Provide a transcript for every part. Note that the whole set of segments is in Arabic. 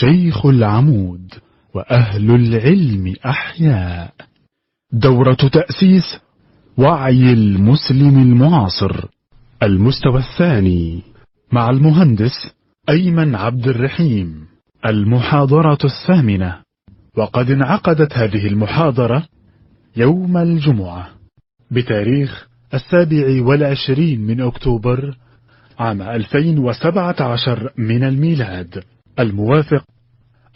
شيخ العمود وأهل العلم أحياء. دورة تأسيس وعي المسلم المعاصر. المستوى الثاني مع المهندس أيمن عبد الرحيم. المحاضرة الثامنة. وقد انعقدت هذه المحاضرة يوم الجمعة بتاريخ السابع والعشرين من أكتوبر عام 2017 من الميلاد. الموافق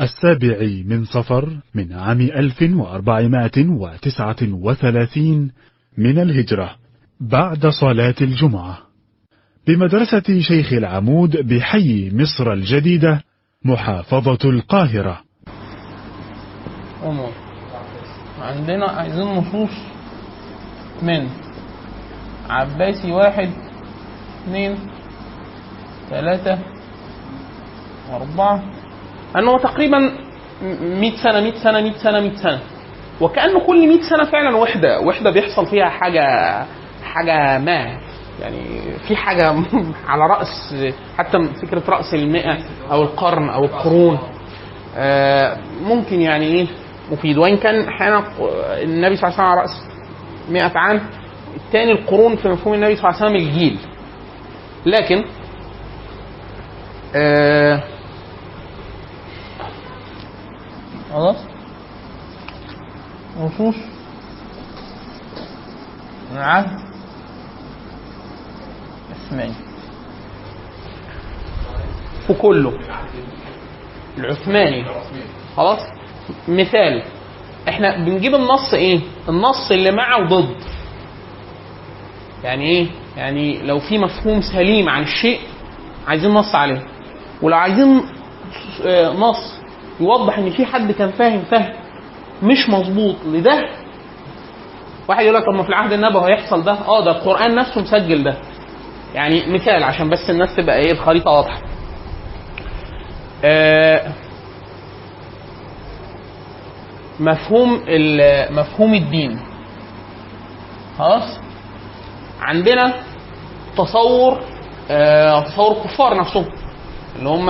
السابع من صفر من عام 1439 من الهجرة بعد صلاة الجمعة. بمدرسة شيخ العمود بحي مصر الجديدة محافظة القاهرة. أمور عندنا عايزين نصوص من عباسي واحد اثنين ثلاثة أربعة أنه تقريبا 100 سنة 100 سنة 100 سنة 100 سنة. وكأنه كل 100 سنة فعلا وحدة وحدة بيحصل فيها حاجة حاجة ما. يعني في حاجة على رأس حتى فكرة رأس المئة أو القرن أو القرون. آه، ممكن يعني إيه مفيد. وإن كان أحيانا النبي صلى الله عليه وسلم على رأس 100 عام الثاني القرون في مفهوم النبي صلى الله عليه وسلم الجيل. لكن آه خلاص؟ نصوص من عهد عثماني في العثماني. خلاص؟ مثال. إحنا بنجيب النص إيه؟ النص اللي مع وضد يعني إيه؟ يعني لو في مفهوم سليم عن الشيء عايزين نص عليه. ولو عايزين آه، نص يوضح إن في حد كان فاهم فهم مش مظبوط لده. واحد يقول لك طب ما في العهد النبوي هيحصل ده؟ آه ده القرآن نفسه مسجل ده. يعني مثال عشان بس الناس تبقى إيه الخريطة واضحة. آه مفهوم مفهوم الدين. خلاص؟ عندنا تصور آه تصور الكفار نفسهم. اللي هم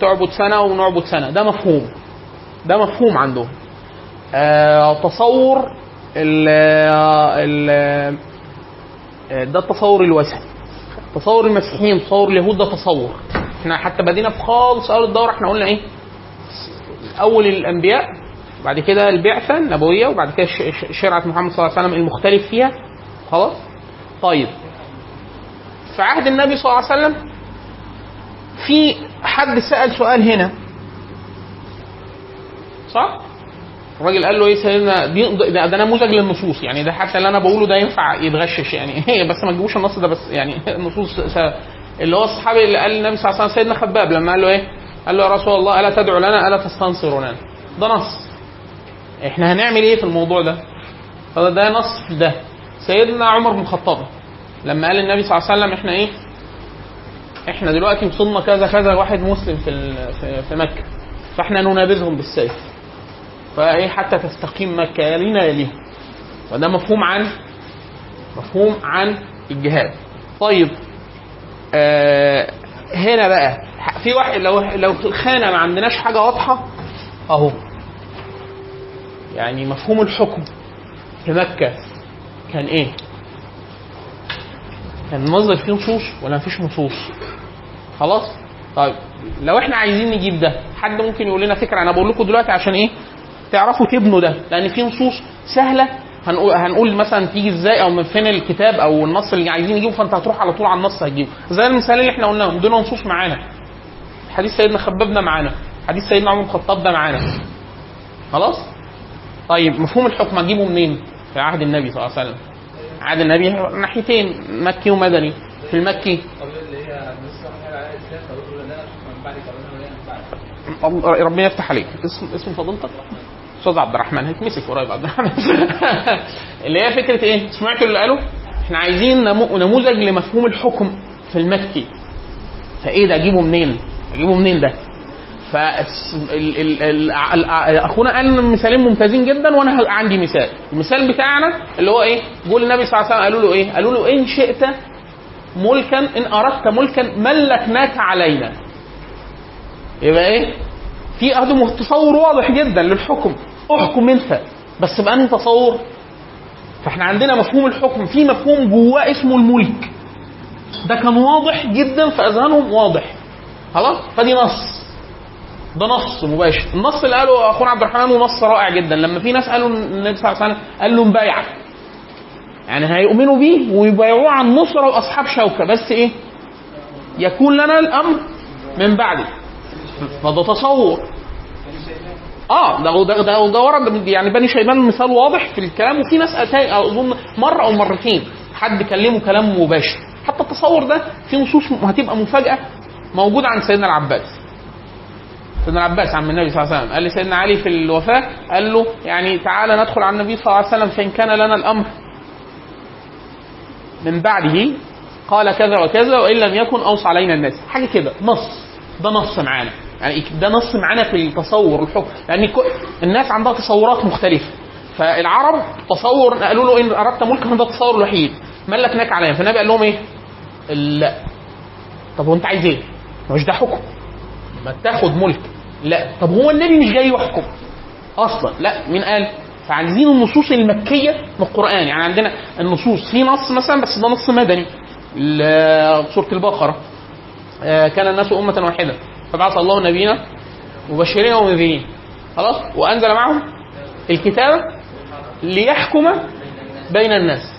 تعبد سنة ونعبد سنة. ده مفهوم. ده مفهوم عندهم. آه تصور ال ال آه، ده التصور الوثني. تصور المسيحيين تصور اليهود ده تصور. إحنا حتى بدينا في خالص أول الدورة إحنا قلنا إيه؟ أول الأنبياء بعد كده البعثة النبوية وبعد كده شرعة محمد صلى الله عليه وسلم المختلف فيها. خلاص؟ طيب. في عهد النبي صلى الله عليه وسلم في حد سأل سؤال هنا. صح؟ الراجل قال له إيه سيدنا؟ دي ده, ده نموذج للنصوص يعني ده حتى اللي أنا بقوله ده ينفع يتغشش يعني. بس ما تجيبوش النص ده بس يعني النصوص اللي هو الصحابي اللي قال للنبي صلى الله عليه وسلم سيدنا خباب لما قال له إيه؟ قال له يا رسول الله ألا تدعو لنا ألا تستنصر لنا ده نص. إحنا هنعمل إيه في الموضوع ده؟ فده ده نص ده. سيدنا عمر بن الخطاب لما قال للنبي صلى الله عليه وسلم إحنا إيه؟ إحنا دلوقتي وصلنا كذا كذا واحد مسلم في في, مكة. فاحنا ننابذهم بالسيف. فايه حتى تستقيم مكة. يلينا يليهم وده مفهوم عن مفهوم عن الجهاد. طيب آه هنا بقى. في واحد لو لو في الخانة ما عندناش حاجة واضحة أهو. يعني مفهوم الحكم في مكة كان إيه؟ كان المصدر فيه نصوص ولا مفيش نصوص؟ خلاص؟ طيب لو إحنا عايزين نجيب ده حد ممكن يقول لنا فكرة أنا بقول لكم دلوقتي عشان إيه؟ تعرفوا تبنوا ده لأن في نصوص سهلة. هنقول هنقول مثلا تيجي إزاي أو من فين الكتاب أو النص اللي عايزين نجيبه فأنت هتروح على طول على النص هتجيبه. زي المثال اللي إحنا قلناه دول نصوص معانا. حديث سيدنا خباب ده معانا. حديث سيدنا عمر بن الخطاب ده معانا. خلاص؟ طيب مفهوم الحكم أجيبه منين؟ في عهد النبي صلى الله عليه وسلم. عهد النبي ناحيتين مكي ومدني. في المكي قبل اللي هي نص حاجة على الاسلام فقالوا لا من بعد قبلنا ولا من بعد ربنا يفتح عليك اسم اسم فضيلتك أستاذ عبد الرحمن هيتمسك قريب عبد الرحمن اللي هي فكرة إيه؟ سمعتوا اللي قالوا؟ إحنا عايزين نمو- نموذج لمفهوم الحكم في المكي فإيه ده أجيبه منين؟ أجيبه منين ده؟ ف أخونا قال مثالين ممتازين جدا وأنا عندي مثال، المثال بتاعنا اللي هو إيه؟ بيقول النبي صلى الله عليه وسلم قالوا له إيه؟ قالوا له إن شئت ملكا إن أردت ملكا ملكناك علينا. يبقى إيه؟ في أهدم تصور واضح جدا للحكم. احكم انت. بس بأنهي تصور؟ فاحنا عندنا مفهوم الحكم. في مفهوم جواه اسمه الملك. ده كان واضح جدا في أذهانهم واضح. خلاص؟ فدي نص. ده نص مباشر. النص اللي قاله أخونا عبد الرحمن نص رائع جدا. لما في ناس قالوا النبي صلى الله عليه وسلم قال لهم بايع يعني هيؤمنوا بيه ويبايعوه عن نصرة وأصحاب شوكة. بس إيه؟ يكون لنا الأمر من بعده. فده تصور؟ آه ده ده ده, ده ورد يعني بني شيبان مثال واضح في الكلام وفي ناس أظن مرة أو مرتين حد كلمه كلام مباشر. حتى التصور ده في نصوص هتبقى مفاجأة موجودة عند سيدنا العباس. سيدنا العباس عم النبي صلى الله عليه وسلم قال لسيدنا علي في الوفاة قال له يعني تعالى ندخل على النبي صلى الله عليه وسلم فإن كان لنا الأمر. من بعده قال كذا وكذا وإن لم يكن أوصى علينا الناس. حاجة كده نص. ده نص معانا. يعني ده نص معانا في التصور الحكم. لأن كو- الناس عندها تصورات مختلفة. فالعرب تصور قالوا له إن أردت ملكا ده التصور الوحيد. ملكناك عليا فالنبي قال لهم إيه؟ لا طب هو أنت عايز إيه؟ مش ده حكم. ما تاخد ملك. لا. طب هو النبي مش جاي يحكم. أصلا. لا. مين قال؟ فعايزين النصوص المكية من القرآن. يعني عندنا النصوص في نص مثلا بس ده نص مدني. سورة البقرة. آه، كان الناس أمة واحدة. فبعث الله نبينا مبشرين ومنذرين. خلاص؟ وأنزل معهم الكتاب ليحكم بين الناس.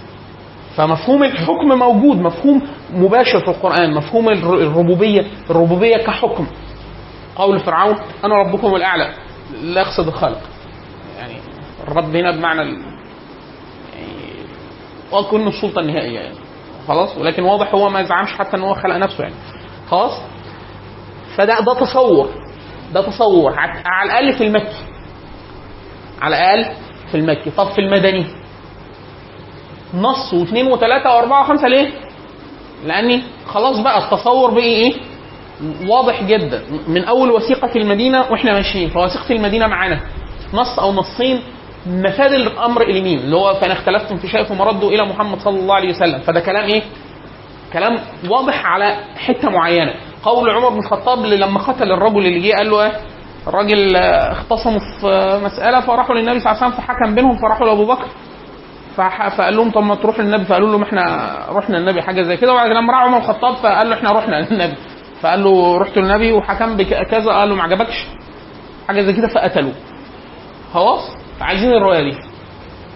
فمفهوم الحكم موجود مفهوم مباشر في القرآن مفهوم الر- الربوبية الربوبية كحكم. قول فرعون أنا ربكم الأعلى لا يقصد الخلق. يعني الرب هنا بمعنى ال... يعني السلطة النهائية يعني. خلاص؟ ولكن واضح هو ما زعمش حتى إن هو خلق نفسه يعني. خلاص؟ فده ده تصور. ده تصور. على الأقل في المكي. على الأقل في المكي. طب في المدني. نص واثنين وثلاثة وأربعة وخمسة ليه؟ لأني خلاص بقى التصور بقي إيه؟ واضح جدا. من أول وثيقة المدينة وإحنا ماشيين. فوثيقة المدينة معانا. نص أو نصين مفاد الأمر إلى مين؟ اللي هو فإن اختلفتم في شيء فمردوا إلى محمد صلى الله عليه وسلم. فده كلام إيه؟ كلام واضح على حتة معينة. قول عمر بن الخطاب لما قتل الرجل اللي جه قال له إيه؟ الراجل آه، اختصموا في مسألة فراحوا للنبي صلى الله عليه وسلم فحكم بينهم فراحوا لأبو بكر فقال لهم طب ما تروح للنبي فقالوا له إحنا رحنا للنبي حاجة زي كده. وبعد لما راح عمر الخطاب فقال له إحنا رحنا للنبي فقال له رحت للنبي وحكم بكذا قال له ما عجبكش حاجة زي كده فقتلوه. خلاص؟ عايزين الرواية دي.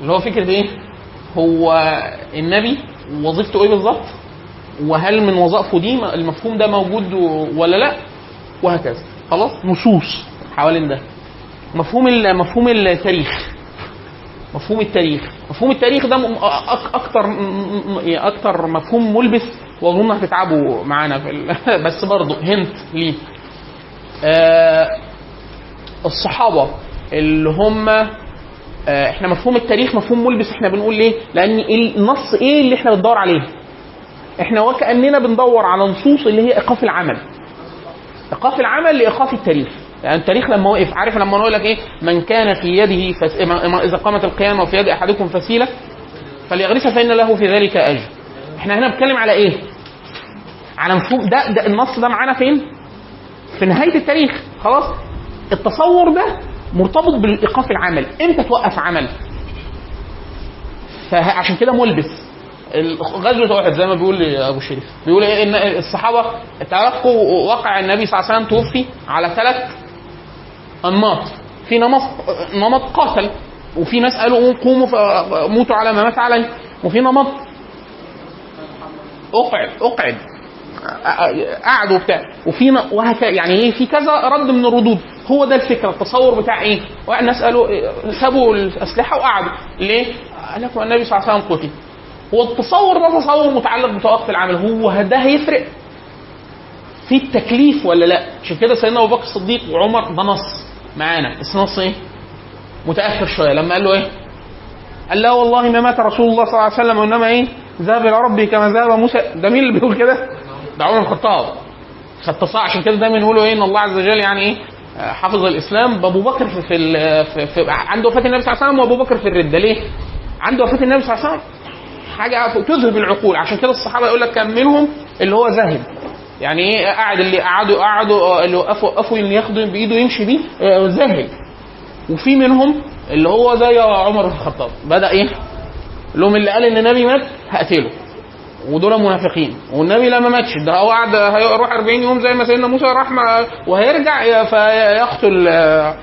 اللي هو فكرة إيه؟ هو النبي وظيفته إيه بالظبط؟ وهل من وظائفه دي المفهوم ده موجود ولا لا؟ وهكذا. خلاص؟ نصوص. حوالين ده. مفهوم ال- مفهوم التاريخ. مفهوم التاريخ. مفهوم التاريخ ده أكتر م- أكتر مفهوم ملبس وأظن هتتعبوا معانا في ال... بس برضه هنت ليه. آه الصحابة اللي هم آه إحنا مفهوم التاريخ مفهوم ملبس إحنا بنقول ليه؟ لأن النص إيه اللي إحنا بندور عليه؟ إحنا وكأننا بندور على نصوص اللي هي إيقاف العمل. إيقاف العمل لإيقاف التاريخ. يعني التاريخ لما وقف عارف لما نقول لك إيه؟ من كان في يده فس... إذا قامت القيامة وفي يد أحدكم فسيلة فليغرسها فإن له في ذلك أجر. إحنا هنا بنتكلم على إيه؟ على مفهوم ده, ده النص ده معانا فين؟ في نهاية التاريخ. خلاص؟ التصور ده مرتبط بالإيقاف العمل. إمتى توقف عمل؟ فعشان كده ملبس. غزوة أحد زي ما بيقول أبو شريف. بيقول إيه؟ إن الصحابة تلقوا واقع النبي صلى الله عليه وسلم توفي على ثلاث أنماط. في نمط نمط قاتل وفي ناس قالوا قوموا موتوا على ما مات عليه. وفي نمط أقعد أقعد قعدوا بتاع وفي وهكذا. يعني إيه؟ في كذا رد من الردود. هو ده الفكرة التصور بتاع إيه؟ واحد ناس قالوا سابوا الأسلحة وقعدوا. ليه؟ قال لك النبي صلى الله عليه وسلم قتل. هو التصور ده تصور متعلق بتوقف العمل هو ده هيفرق في التكليف ولا لا؟ عشان كده سيدنا أبو بكر الصديق وعمر ده نص معانا بس نص إيه؟ متأخر شوية لما قال له إيه؟ قال لا والله ما مات رسول الله صلى الله عليه وسلم وإنما إيه؟ ذهب إلى ربه كما ذهب موسى ده مين اللي بيقول كده؟ ده عمر بن الخطاب فالتصاع عشان كده دايما يقولوا إيه إن الله عز وجل يعني إيه حفظ الإسلام بابو بكر في, في, في, في عند وفاة النبي صلى الله عليه وسلم وأبو بكر في الردة ليه؟ عند وفاة النبي صلى الله عليه وسلم حاجة تذهب العقول. عشان كده الصحابة يقول لك كان منهم اللي هو ذاهب. يعني إيه؟ قاعد اللي قعدوا قعدوا اللي وقفوا وقفوا اللي ياخدوا بإيده يمشي بيه آه، زاهد وفي منهم اللي هو زي عمر بن الخطاب. بدأ إيه؟ لهم اللي قال إن النبي مات هقتله. ودول منافقين. والنبي لما ماتش ده هو قعد هيروح 40 يوم زي ما سيدنا موسى راح وهيرجع فيقتل آه،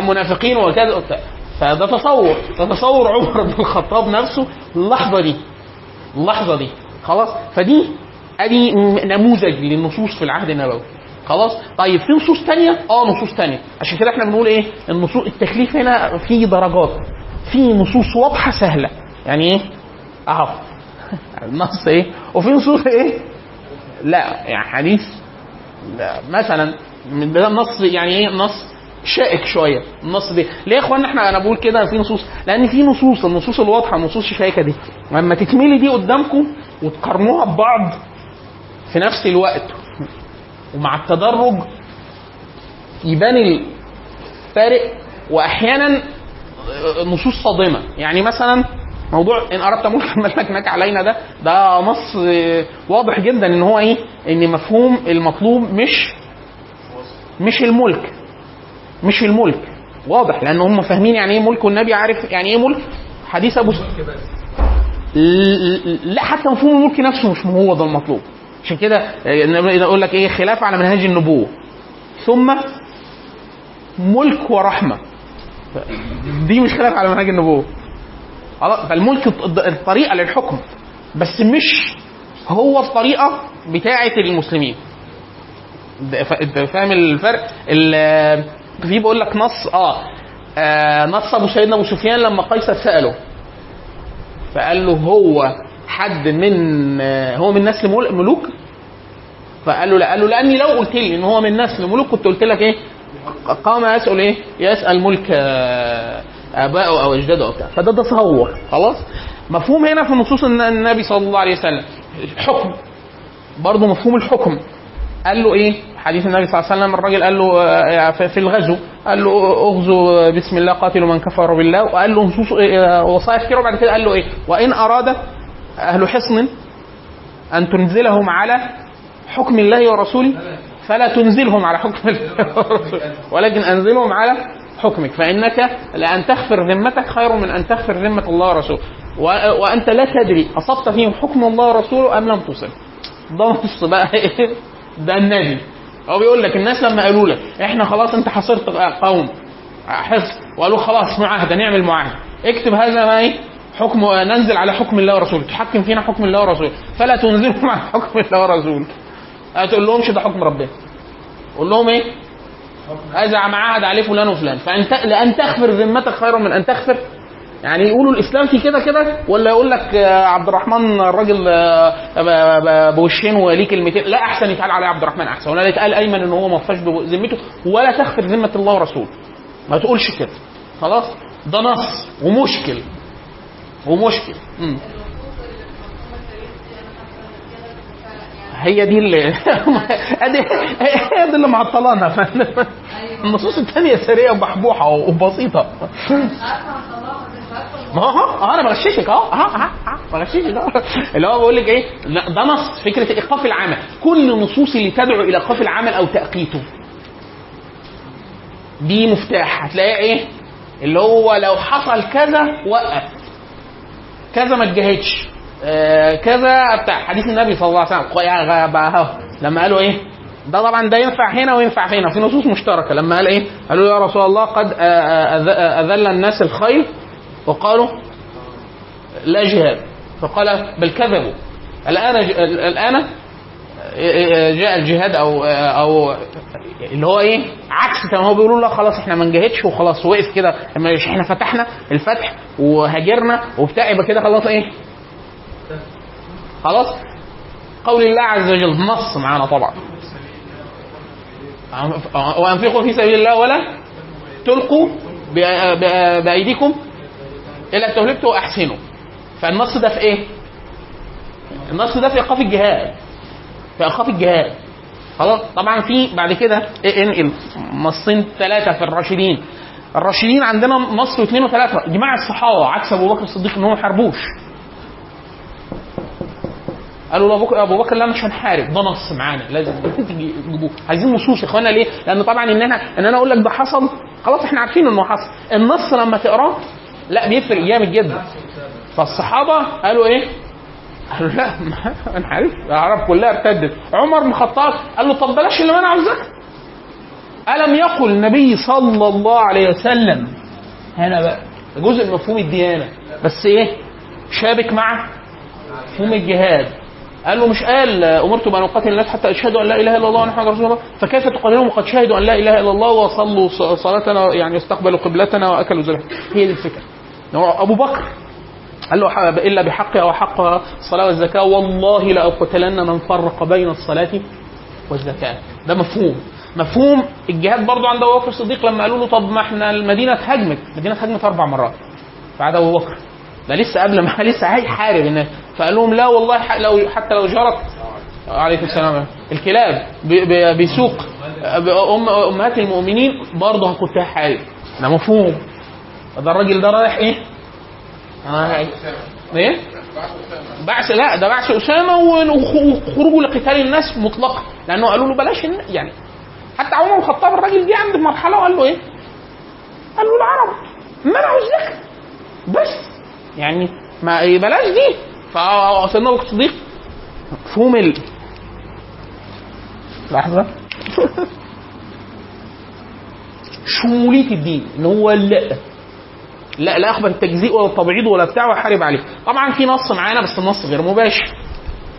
منافقين وكذا. فده تصور. ده تصور عمر بن الخطاب نفسه. اللحظة دي. اللحظة دي. خلاص؟ فدي أدي نموذج للنصوص في العهد النبوي. خلاص؟ طيب في نصوص تانية؟ آه نصوص تانية. عشان كده إحنا بنقول إيه؟ النصوص التكليف هنا فيه درجات. في نصوص واضحة سهلة. يعني إيه؟ اهو النص إيه؟ وفي نصوص إيه؟ لا يعني حديث. لا مثلا من ده النص يعني إيه؟ نص شائك شوية النص دي ليه يا اخوانا إحنا أنا بقول كده في نصوص لأن في نصوص النصوص الواضحة النصوص الشائكه دي. لما تتملي دي قدامكم وتقارنوها ببعض في نفس الوقت ومع التدرج يبان الفارق. واحيانا نصوص صادمة. يعني مثلا موضوع إن أردت ملكا ملكناك علينا ده ده نص واضح جدا إن هو إيه؟ إن مفهوم المطلوب مش مش الملك. مش الملك. واضح لأن هم فاهمين يعني إيه ملك والنبي عارف يعني إيه ملك. حديث أبو لا حتى مفهوم الملك نفسه مش هو ده المطلوب. عشان كده آه، يقول لك إيه خلاف على منهج النبوة. ثم ملك ورحمة. دي مش خلاف على منهج النبوة. فالملك الط- الطريقة للحكم بس مش هو الطريقة بتاعة المسلمين. فاهم الفرق؟ ال- في بقول لك نص آه, آه نص أبو سيدنا أبو سفيان لما قيصر سأله. فقال له هو حد من آه هو من نسل مل- ملوك؟ فقال له لا. قال له لأني لو قلت لي إن هو من نسل ملوك كنت قلت لك إيه؟ قام يسأل إيه؟ يسأل ملك آه، أبائه أو أجداده أو بتاع. فده تصور. خلاص؟ مفهوم هنا في نصوص الن- النبي صلى الله عليه وسلم. الحكم برضه مفهوم الحكم. قال له إيه؟ حديث النبي صلى الله عليه وسلم الراجل قال له آه، في في الغزو. قال له اغزوا بسم الله قاتلوا من كفر بالله. وقال له نصوص آه، وصايا كتير وبعد كده قال له إيه؟ وإن أراد أهل حصن أن تنزلهم على حكم الله ورسوله فلا تنزلهم على حكم الله ورسوله ولكن أنزلهم على حكمك فإنك لأن تغفر ذمتك خير من أن تغفر ذمة الله ورسوله. وأنت لا تدري أصبت فيهم حكم الله ورسوله أم لم تصب. ده نص بقى إيه؟ ده النبي. هو بيقول لك الناس لما قالوا لك إحنا خلاص أنت حصرت قوم حفظ وقالوا خلاص معاهدة نعمل معاهدة. اكتب هذا ما إيه؟ حكم ننزل على حكم الله ورسوله. تحكم فينا حكم الله ورسوله. فلا تنزلهم على حكم الله ورسوله. هتقول لهمش ده حكم ربنا. قول لهم إيه؟ هذا معاهد عليه فلان وفلان. فانت لأن تغفر ذمتك خير من أن تغفر يعني يقولوا الإسلام في كده كده ولا يقول لك آه، عبد الرحمن الراجل آه، ب- ب- بوشين وليه كلمتين؟ لا أحسن يتقال عليه عبد الرحمن أحسن ولا يتقال أيمن إن هو ما وفاش بذمته ولا تغفر ذمه الله ورسوله. ما تقولش كده. خلاص؟ ده نص ومشكل. ومشكل. مم. هي دي اللي أدي هي دي اللي معطلانا؟ النصوص الثانية سريعة وبحبوحه وبسيطة. ما هو آه أنا بغششك اهو آه آه آه بغششك اهو اللي هو بقول لك إيه؟ ده نص فكرة إيقاف العمل. كل النصوص اللي تدعو إلى إيقاف العمل أو تأقيته. دي مفتاح. هتلاقيها إيه؟ اللي هو لو حصل كذا وقف. كذا ما تجاهدش آه كذا بتاع. حديث النبي صلى الله عليه وسلم غابة أهو. لما قالوا إيه؟ ده طبعا ده ينفع هنا وينفع هنا. في نصوص مشتركة. لما قال إيه؟ قالوا يا رسول الله قد آه، آه، أذل الناس الخيل وقالوا لا جهاد. فقال بل كذبوا. الآن ج- الآن جاء الجهاد أو أو اللي هو إيه؟ عكس كما هو بيقولوا لا خلاص إحنا ما نجاهدش وخلاص وقف كده. إحنا فتحنا الفتح وهاجرنا وبتاع يبقى كده خلاص إيه؟ خلاص؟ قول الله عز وجل نص معانا طبعا. وأنفقوا في سبيل الله ولا تلقوا بأيديكم إلى التهلكه واحسنوا فالنص ده في إيه؟ النص ده في إيقاف الجهاد. في إيقاف الجهاد. خلاص؟ طبعا في بعد كده إيه نصين ثلاثة في الراشدين. الراشدين عندنا نص واثنين وثلاثة. اجماع الصحابة عكس أبو بكر الصديق إن هم ما حاربوش قالوا بكر أبو بكر لا مش هنحارب. ده نص معانا. لازم تجيبوه. عايزين نصوص يا إخوانا ليه؟ لأن طبعا إن أنا إن أنا أقول لك ده حصل خلاص إحنا عارفين إنه حصل. النص لما تقراه لا بيفرق جامد جدا. فالصحابة قالوا إيه؟ قالوا لا أنا عارف العرب كلها ارتدت. عمر بن الخطاب قال له طب بلاش اللي منع الزكاة. ألم يقل النبي صلى الله عليه وسلم هنا بقى جزء من مفهوم الديانة بس إيه؟ شابك مع مفهوم الجهاد. قال له مش قال أمرت بأن أقاتل الناس حتى أشهدوا أن لا إله إلا الله وأن محمد رسول الله. فكيف تقاتلهم وقد شهدوا أن لا إله إلا الله وصلوا صلاتنا يعني استقبلوا قبلتنا وأكلوا ذبح هي دي الفكرة. هو أبو بكر. قال له إلا بحقها وحق الصلاة والزكاة والله لأقتلن من فرق بين الصلاة والزكاة. ده مفهوم. مفهوم الجهاد برضو عند أبو بكر الصديق لما قالوا له طب ما إحنا المدينة اتهاجمت. المدينة اتهاجمت أربع مرات بعد أبو بكر. ده لسه قبل ما لسه هيحارب الناس فقال لهم لا والله لو حتى لو جرت عليكم السلام. الكلاب ب- ب- بسوق أم أمهات المؤمنين برضه كنت هحارب ده مفهوم. ده الراجل ده رايح إيه؟ رايح إيه؟ بعث لا ده بعث أسامة وخ- وخروجه لقتال الناس مطلقا. لأنه قالوا له بلاش يعني حتى عمر بن الخطاب الراجل جه عند مرحلة وقال له إيه؟ قال له العرب منعوا الزكاه بس يعني ما بلاش دي. فسيدنا ابو الصديق مفهوم ال لحظة. شمولية الدين إن هو لا. لا لا اقبل التجزيء ولا التبعيض ولا بتاع واحارب عليه. طبعا في نص معانا بس النص غير مباشر.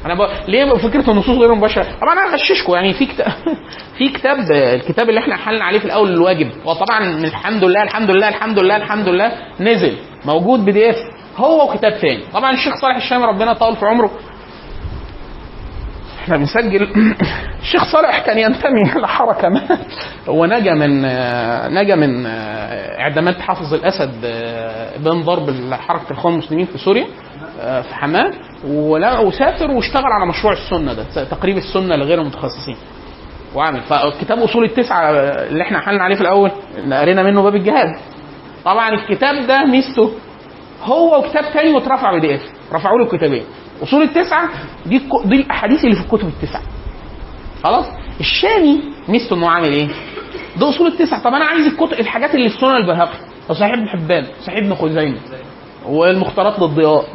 أنا ب... ليه فكرة النصوص غير مباشرة؟ طبعا أنا هغششكم يعني في كتاب في كتاب الكتاب اللي إحنا حلنا عليه في الأول الواجب. وطبعا الحمد لله الحمد لله الحمد لله الحمد لله نزل موجود بي دي إف. هو وكتاب تاني. طبعا الشيخ صالح الشامي ربنا يطول في عمره. إحنا بنسجل. الشيخ صالح كان ينتمي لحركه ما. هو نجا من نجا من اعدامات حافظ الأسد بين ضرب حركه الإخوان المسلمين في سوريا في حماه وسافر واشتغل على مشروع السنة ده تقريب السنة لغير المتخصصين. وعمل. فكتاب أصول التسعة اللي إحنا حلنا عليه في الأول اللي قرينا منه باب الجهاد. طبعا الكتاب ده ميزته هو وكتاب تاني واترفع بي دي اف رفعوا له الكتابين. أصول التسعة دي دي الأحاديث اللي في الكتب التسعة خلاص الشامي ميزته إنه عامل إيه؟ ده أصول التسعة طب أنا عايز الكتب الحاجات اللي في سنن البيهقي وصحيح ابن حبان صحيح ابن خزيمة والمختارات للضياء.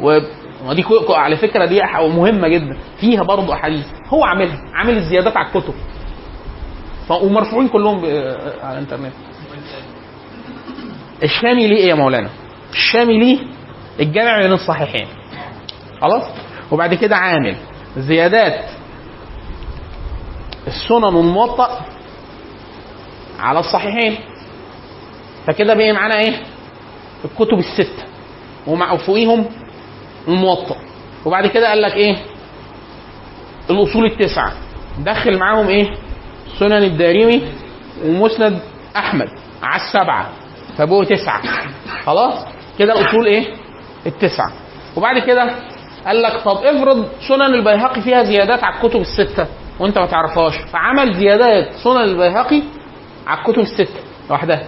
ودي على فكرة دي مهمة جدا فيها برضه أحاديث هو عاملها عامل الزيادات على الكتب. ومرفوعين كلهم. على الإنترنت الشامي ليه إيه يا مولانا؟ الشامي ليه الجامع بين الصحيحين خلاص وبعد كده عامل زيادات. السنن والموطأ على الصحيحين. فكده بقي معانا إيه؟ الكتب الستة. ومع فوقيهم الموطأ. وبعد كده قال لك إيه؟ الأصول التسعة. دخل معاهم إيه؟ سنن الدارمي ومسند أحمد. على السبعة. فبقوا تسعة. خلاص؟ كده الأصول إيه؟ التسعة. وبعد كده قال لك طب افرض سنن البيهقي فيها زيادات على الكتب الستة وانت ما تعرفهاش. فعمل زيادات سنن البيهقي على الكتب الستة لوحدها.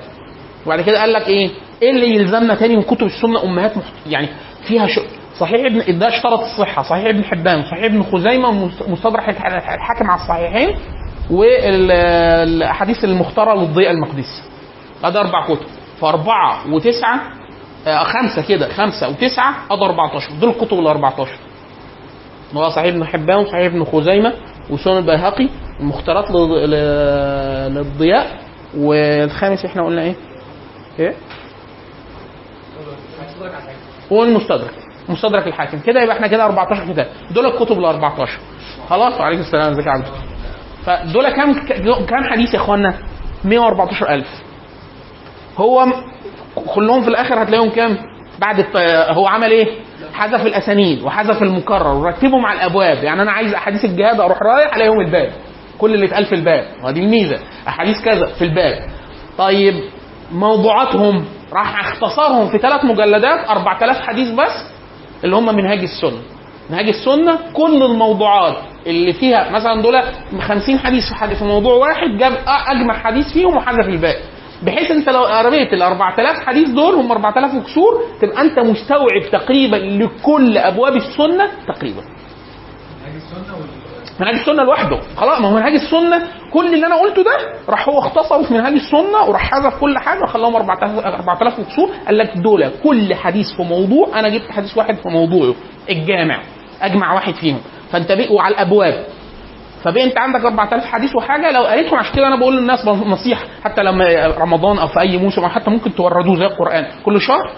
وبعد كده قال لك إيه؟ إيه اللي يلزمنا تاني من كتب السنة؟ أمهات محت... يعني فيها شو... صحيح ابن ده اشترط الصحة صحيح ابن حبان صحيح ابن خزيمة مست- مستدرك الح- الحاكم على الصحيحين والاحاديث المختارة للضياء المقدسي. هذا أربع كتب. فأربعة وتسعة خمسة كده خمسة وتسعة ادي 14 دول الكتب ال 14 هو صحيح ابن حبان وصحيح ابن خزيمة وسنن البيهقي المختارات للضياء. والخامس إحنا قلنا إيه؟ إيه؟ والمستدرك مستدرك الحاكم. كده يبقى إحنا كده 14 كتاب. دول الكتب ال 14 خلاص وعليكم السلام. إزيك يا عبد فدول كام كام حديث يا اخوانا 114000 هو كلهم في الآخر هتلاقيهم كام؟ بعد. هو عمل إيه؟ حذف الأسانيد وحذف المكرر ورتبهم على الأبواب. يعني أنا عايز أحاديث الجهاد أروح رايح ألاقيهم الباب. كل اللي اتقال في الباب. ودي الميزة. أحاديث كذا في الباب. طيب موضوعاتهم. راح اختصرهم في ثلاث مجلدات 4000 حديث بس اللي هم منهاج السنة. منهاج السنة كل الموضوعات اللي فيها مثلا دول 50 حديث في حديث في موضوع واحد جاب أجمع حديث فيهم وحذف الباقي. بحيث انت لو قريت ال 4000 حديث دول هم 4000 وكسور تبقى انت مستوعب تقريبا لكل أبواب السنة تقريبا. منهاج السنة لوحده. خلاص ما هو منهاج السنة كل اللي أنا قلته ده راح هو اختصره في منهاج السنة وراح حذف كل حاجة وخلاهم 4000 4000 فصول قال لك دول كل حديث في موضوع أنا جبت حديث واحد في موضوعه الجامع أجمع واحد فيهم. فانت بقى وعلى الأبواب. فبقى انت عندك 4000 حديث وحاجة لو قريتهم عشان كده أنا بقول للناس نصيحة حتى لما رمضان أو في أي موسم أو حتى ممكن توردوه زي القرآن. كل شهر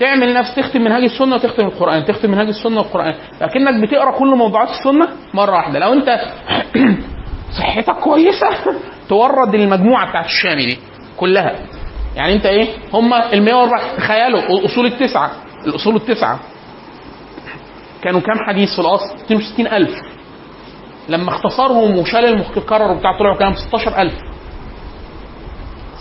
تعمل نفس تختم منهاج السنة وتختم القرآن تختم منهاج السنة والقرآن. لكنك بتقرأ كل موضوعات السنة مرة واحدة. لو انت صحتك كويسة تورد المجموعة بتاعت الشامي دي كلها. يعني انت إيه؟ هم ال 104 تخيلوا الأصول التسعة الأصول التسعة. كانوا كام حديث في الأصل؟ 62000 لما اختصرهم وشال المكرر بتاع طلعوا كام 16000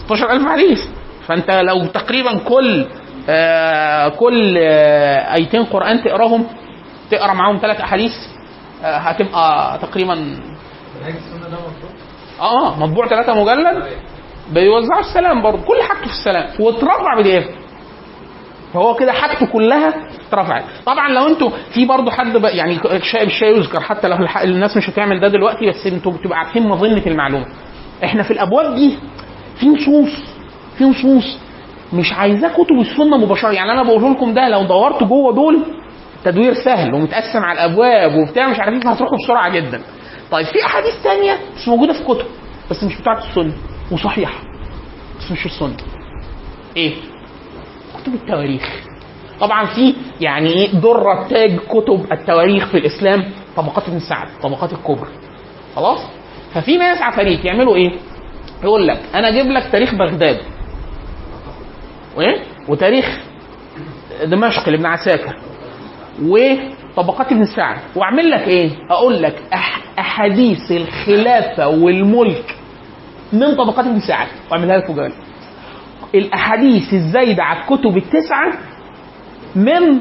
16000 حديث. فأنت لو تقريبا كل آه كل آه آيتين قرآن تقراهم تقرأ معاهم ثلاث أحاديث آه هتبقى تقريبا آه مطبوع ثلاثة مجلد بيوزعوا السلام برضه. كل حاجته في السلام. واترفع بدقيقة فهو كده حاجته كلها اترفعت. طبعا لو أنتوا في برضه حد يعني الشيء بالشيء يذكر حتى لو الناس مش هتعمل ده دلوقتي بس أنتوا بتبقوا عارفين مظنة المعلومة. إحنا في الأبواب دي في نصوص في نصوص. مش عايزاه كتب السنة مباشرة. يعني أنا بقول لكم ده لو دورت جوه دول تدوير سهل ومتقسم على الأبواب وبتاع مش عارفين هتروحوا بسرعة جدا. طيب في أحاديث تانية مش موجودة في كتب بس مش بتاعت السنة وصحيحة بس مش السنة. إيه؟ كتب التواريخ. طبعا في يعني إيه درة تاج كتب التواريخ في الإسلام طبقات ابن سعد طبقات الكبرى. خلاص؟ ففي ناس عفاريت يعملوا إيه؟ يقول لك أنا أجيب لك تاريخ بغداد. وإيه؟ وتاريخ دمشق لابن عساكر. وطبقات ابن سعد. وأعمل لك إيه؟ أقول لك أح أحاديث الخلافة والملك من طبقات ابن سعد. وأعملها لك مجال الأحاديث الزايدة على الكتب التسعة من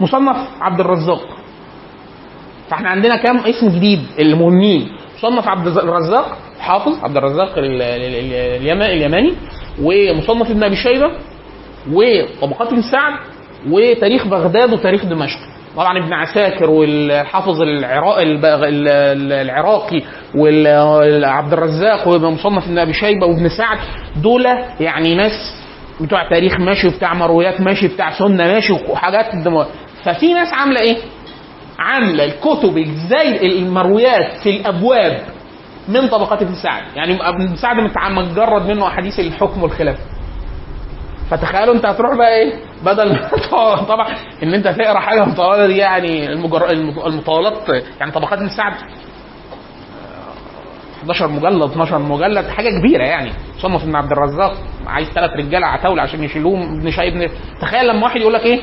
مصنف عبد الرزاق. فاحنا عندنا كام اسم جديد؟ المهمين. مصنف عبد الرزاق حافظ عبد الرزاق ال- ال- ال- اليما- اليماني ومصنف ابن أبي شيبة وطبقات ابن سعد وتاريخ بغداد وتاريخ دمشق. طبعا ابن عساكر والحافظ العراقي وعبد الرزاق ومصنف ابن أبي شيبة وابن سعد دول يعني ناس بتوع تاريخ ماشي وبتاع مرويات ماشي بتاع سنة ماشي وحاجات ففي ناس عاملة إيه؟ عاملة الكتب إزاي المرويات في الأبواب من طبقات ابن سعد يعني ابن سعد متجرد منه أحاديث الحكم والخلاف فتخيلوا انت هتروح بقى إيه؟ بدل طبعا ان انت تقرا حاجة مطوله دي يعني المجر... الم- المطولات يعني طبقات ابن سعد 11 مجلد 12 مجلد حاجة كبيرة يعني. صنف ابن عبد الرزاق عايز ثلاث رجالة عتاولة عشان يشيلوهم ابن شاي ابن تخيل لما واحد يقول لك إيه؟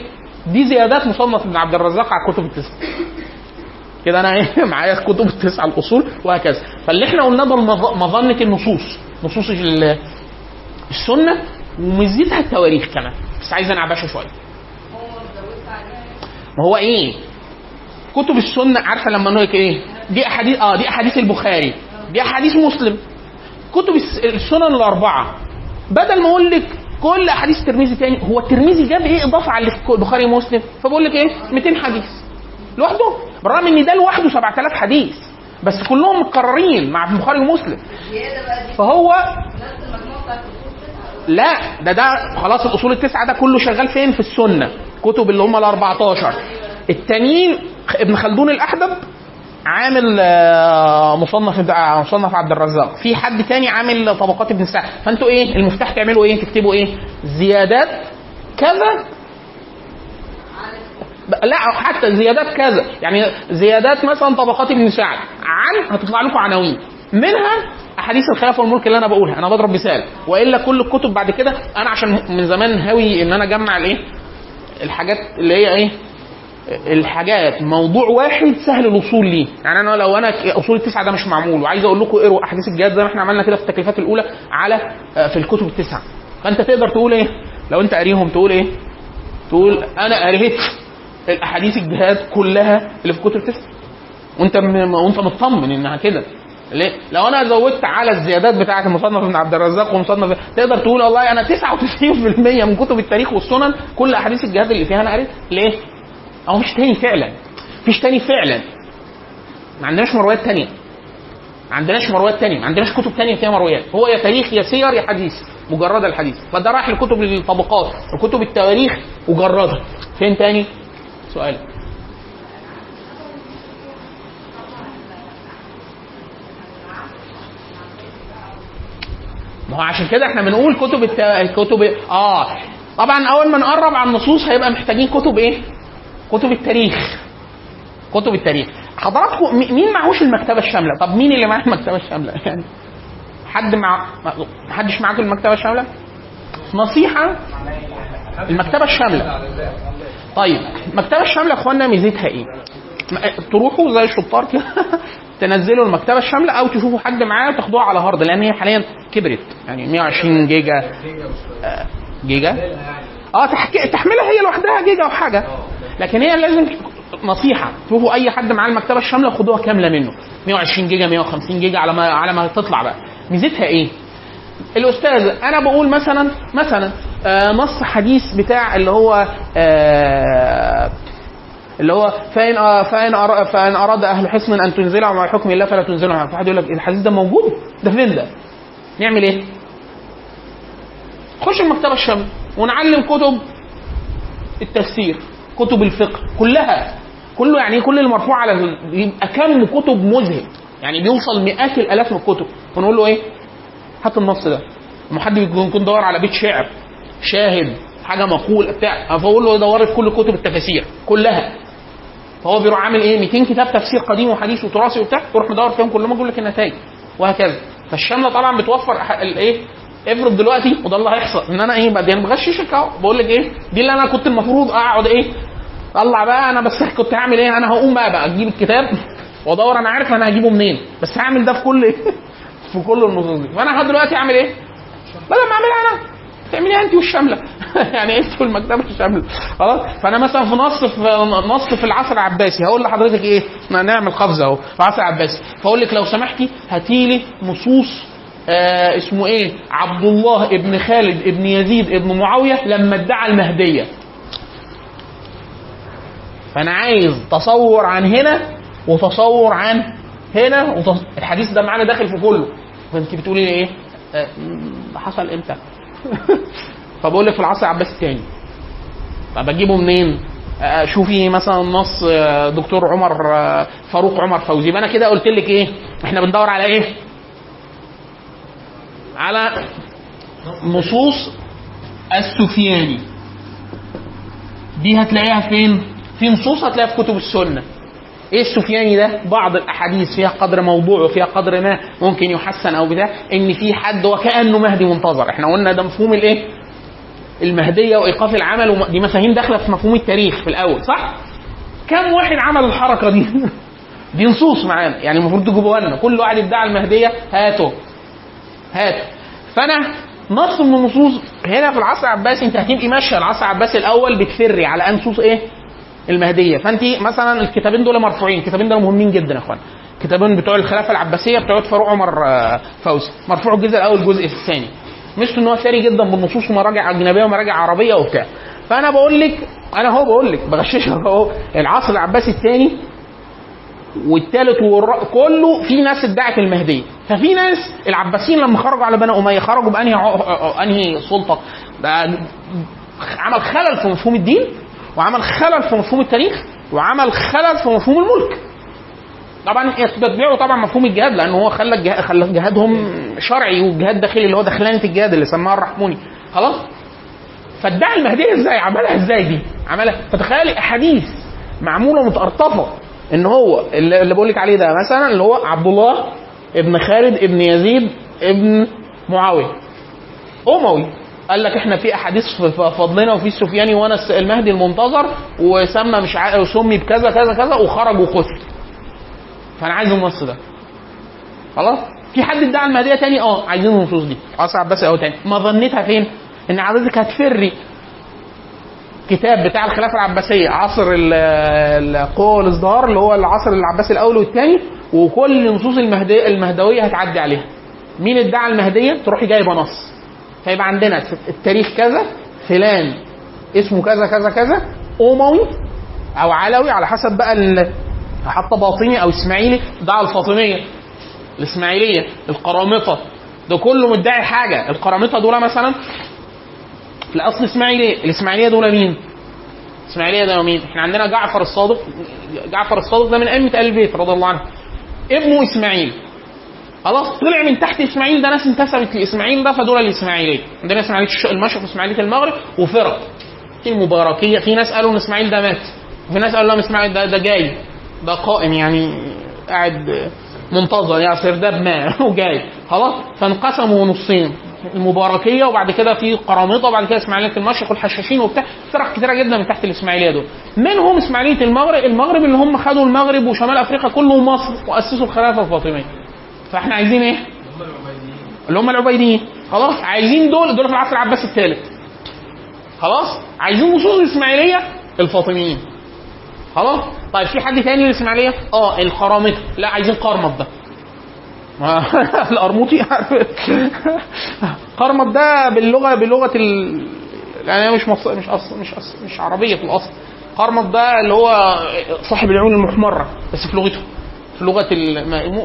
دي زيادات مصنف ابن عبد الرزاق على الكتب التسعة. كده أنا إيه؟ معايا الكتب التسعة الأصول وهكذا. فاللي إحنا قلناه ده مظنة النصوص نصوص ال- السنة ومزيتها التواريخ كمان. بس عايز انعبشه شوية. ما هو إيه؟ كتب السنة عارفة لما نقول إيه؟ دي أحاديث آه دي أحاديث البخاري. دي أحاديث مسلم. كتب الس- السنن الأربعة. بدل ما أقول لك كل أحاديث الترمذي تاني هو الترمذي جاب إيه؟ إضافة على البخاري ومسلم. فبقول لك إيه؟ 200 حديث. لوحده؟ بالرغم إن ده لوحده 7000 حديث. بس كلهم متكررين مع البخاري ومسلم. فهو لا ده ده خلاص الأصول التسعة ده كله شغال فين؟ في السنة كتب اللي هم ال 14 التانيين ابن خلدون الأحدب عامل آه، مصنف بتاع- مصنف عبد الرزاق. في حد تاني عامل طبقات ابن سعد. فانتوا إيه؟ المفتاح تعملوا إيه؟ تكتبوا إيه؟ زيادات كذا. لا حتى زيادات كذا. يعني زيادات مثلا طبقات ابن سعد. عن هتطلع لكم عناوين. منها احاديث الخلافه والملك اللي أنا بقولها. أنا بضرب مثال. وإلا كل الكتب بعد كده أنا عشان من زمان هاوي إن أنا أجمع الإيه؟ الحاجات اللي هي إيه؟ الحاجات. موضوع واحد سهل الوصول ليه. يعني أنا لو أنا أصول التسعة ده مش معمول. وعايز أقول لكم اقروا أحاديث الجهاد زي ما إحنا عملنا كده في التكليفات الأولى على آه، في الكتب التسعة. فأنت تقدر تقول إيه؟ لو أنت قاريهم تقول إيه؟ تقول أنا قريت الأحاديث الجهاد كلها اللي في الكتب التسعة. وأنت. وأنت مطمن إنها كده. ليه؟ لو أنا زودت على الزيادات بتاعة المصنف ابن عبد الرزاق ومصنف تقدر تقول والله أنا 99% من كتب التاريخ والسنن كل أحاديث الجهاد اللي فيها أنا قريت. ليه؟ هو مش تاني فعلا. مفيش تاني فعلا. ما عندناش مرويات تانية. ما عندناش مرويات تانية. ما عندناش كتب تانية فيها مرويات. هو يا تاريخ يا سير يا حديث. مجرد الحديث. فده راح لكتب الطبقات. وكتب التواريخ مجردة فين تاني؟ سؤال. ما هو عشان كده إحنا بنقول كتب الت... كتب آه طبعا أول ما نقرب على النصوص هيبقى محتاجين كتب إيه؟ كتب التاريخ كتب التاريخ حضراتكم مي- مين معهوش المكتبة الشاملة؟ طب مين اللي معاه المكتبة الشاملة؟ يعني حد مع ما حدش معاكم المكتبة الشاملة؟ نصيحة المكتبة الشاملة طيب المكتبة الشاملة يا اخوانا ميزتها إيه؟ تروحوا زي الشطار كده تنزلوا المكتبة الشاملة أو تشوفوا حد معاه وتاخدوها على hard لأن هي حاليا كبرت. يعني 120 جيجا. جيجا؟ آه تحكي تحملها هي لوحدها جيجا أو حاجة. لكن هي لازم نصيحة. شوفوا أي حد معاه المكتبة الشاملة خدوها كاملة منه. 120 جيجا 150 جيجا على ما على ما تطلع بقى. ميزتها إيه؟ الأستاذ أنا بقول مثلا مثلا آه نص حديث بتاع اللي هو آه اللي هو فإن فإن فإن أراد أهل حصن أن تنزلهم على حكم الله فلا تنزلهم. على واحد يقول لك الحديث ده موجود. ده فين ده؟ نعمل إيه؟ خش المكتبه الشامله ونعلم كتب التفسير كتب الفقه كلها. كله يعني كل المرفوع على يبقى كم كتب مذهل. يعني بيوصل مئات الآلاف من الكتب. ونقول له إيه؟ هات النص ده. لما حد يكون دور على بيت شعر شاهد حاجة مقول بتاع. فاقول له دور في كل كتب التفاسير كلها. فهو بيروح عامل إيه؟ 200 كتاب تفسير قديم وحديث وتراثي وبتاع تروح مدور فيهم كلهم يقول لك النتائج وهكذا. فالشامله طبعا بتوفر الايه افرض دلوقتي وده اللي هيحصل. إن أنا إيه؟ بعدين بغششك اهو بقول لك إيه؟ دي اللي أنا كنت المفروض أقعد إيه؟ طلع بقى أنا بس كنت هعمل إيه؟ أنا هقوم بقى بقى أجيب الكتاب وأدور أنا عارف أنا هجيبه منين. بس هعمل ده في كل في كل النصوص دي. فانا دلوقتي أعمل إيه؟ بدل ما أعملها أنا. تعمليها أنت والشامله يعني انت والمكتبه الشامله خلاص؟ فأنا مثلا في نص في نص في العصر العباسي هقول لحضرتك إيه؟ ما نعمل قفزة أهو في العصر العباسي. فأقول لك لو سمحتي هاتي لي نصوص آه اسمه إيه؟ عبد الله ابن خالد ابن يزيد ابن معاوية لما ادعى المهدية. فأنا عايز تصور عن هنا وتصور عن هنا وتص... الحديث ده معانا داخل في كله. فانت بتقولي لي إيه؟ آه، حصل إمتى؟ فبقول لك في العصر العباسي الثاني طب اجيبه منين؟ آه، شوفي مثلا نص آه، دكتور عمر آه، فاروق عمر فوزي. يبقى أنا كده قلت لك إيه؟ إحنا بندور على إيه؟ على نصوص السفياني. دي هتلاقيها فين؟ في نصوص هتلاقيها في كتب السنة. إيه السفياني ده؟ بعض الأحاديث فيها قدر موضوع وفيها قدر ما ممكن يحسن أو بتاع إن في حد وكأنه مهدي منتظر، إحنا قلنا ده مفهوم الإيه؟ المهدية وإيقاف العمل وم... دي مفاهيم داخلة في مفهوم التاريخ في الأول صح؟ كم واحد عمل الحركة دي؟ دي نصوص معانا يعني المفروض تجيبوها لنا. كل واحد ادعى المهدية هاته. هاته. فأنا نص من النصوص هنا في العصر العباسي أنت هتبقي ماشية العصر العباسي الأول بتفري على أن نصوص إيه؟ المهدية. فأنت مثلا الكتابين دول مرفوعين الكتابين دول مهمين جدا يا إخوان. الكتابين بتوع الخلافة العباسية بتوع فاروق عمر آه، فوزي. مرفوع الجزء الأول الجزء الثاني. مش إن هو ثري جدا بالنصوص ومراجع أجنبية ومراجع عربية وبتاع. فأنا بقول لك أنا هو بقول لك بغششك أهو. العصر العباسي الثاني والثالث والر... كله في ناس ادعت المهديه ففي ناس العباسيين لما خرجوا على بني أمية خرجوا بأنهي. انهي سلطة عمل خلل في مفهوم الدين وعمل خلل في مفهوم التاريخ وعمل خلل في مفهوم الملك. طبعا يتبعوا طبعا مفهوم الجهاد لأن هو خلى خلى جهادهم شرعي وجهاد داخلي اللي هو دخلانه الجهاد اللي سماها الرحموني. خلاص؟ فادعى المهديه إزاي؟ عملها إزاي دي؟ عملها. فتخيل أحاديث معمولة متقرطفه إن هو اللي بقول لك عليه ده مثلا اللي هو عبد الله ابن خالد ابن يزيد ابن معاوية. أموي. قال لك إحنا في أحاديث فضلنا وفي السفياني وأنا المهدي المنتظر وسمى مش عارف سمي بكذا كذا كذا وخرج وقتل فأنا عايز النص ده. خلاص؟ في حد ادعى المهدية تاني؟ آه عايزين النصوص دي. عصر عباسي اهو تاني. ما ظنتها فين؟ إن حضرتك هتفري كتاب بتاع الخلافة العباسية. عصر ال- القوه والازدهار اللي هو العصر العباسي الأول والثاني وكل نصوص المهديه المهدوية هتعدي عليها. مين ادعى المهدية؟ تروحي جايبة نص. فيبقى عندنا التاريخ كذا فلان اسمه كذا كذا كذا اموي أو علوي على حسب بقى حتى باطني أو إسماعيلي دعا الفاطمية الإسماعيلية القرامطة ده كله مدعي حاجة. القرامطة دول مثلا في الأصل إسماعيلية الإسماعيلية دول مين؟ الاسماعيليه ده مين؟ إحنا عندنا جعفر الصادق جعفر الصادق ده من ائمه ال البيت رضي الله عنه. ابنه إسماعيل. خلاص طلع من تحت إسماعيل ده ناس انتسبت لإسماعيل ده فدول الإسماعيلية. عندنا إسماعيلية المشرق واسماعيليه المغرب وفرق. في المباركية في ناس قالوا إن إسماعيل ده مات وفي ناس قالوا لا إسماعيل ده ده جاي. ده قائم يعني قاعد منتظر يعني سرداب ما وجاي خلاص؟ فانقسموا نصين المباركية وبعد كده في قرامطه وبعد كده إسماعيلية المشرق والحشاشين وبتاع. فرق كتيرة جدا من تحت الإسماعيلية دول. منهم إسماعيلية المغرب المغرب اللي هم خدوا المغرب وشمال أفريقيا كله ومصر وأسسوا الخلافة الفاطمية. فإحنا عايزين إيه؟ اللي هم العبيديين. خلاص؟ عايزين دول دول في العصر العباسي الثالث. خلاص؟ عايزين وصول الإسماعيلية الفاطميين. خلاص؟ طيب في حد تاني للاسماعيليه آه القرامطه لا عايزين قرمط ده. القرموطي؟ قرمط ده باللغة بلغة ال يعني مش مص... مش أص... مش أص... مش عربية في الأصل. قرمط ده اللي هو صاحب العيون المحمرة بس في لغته. في لغة.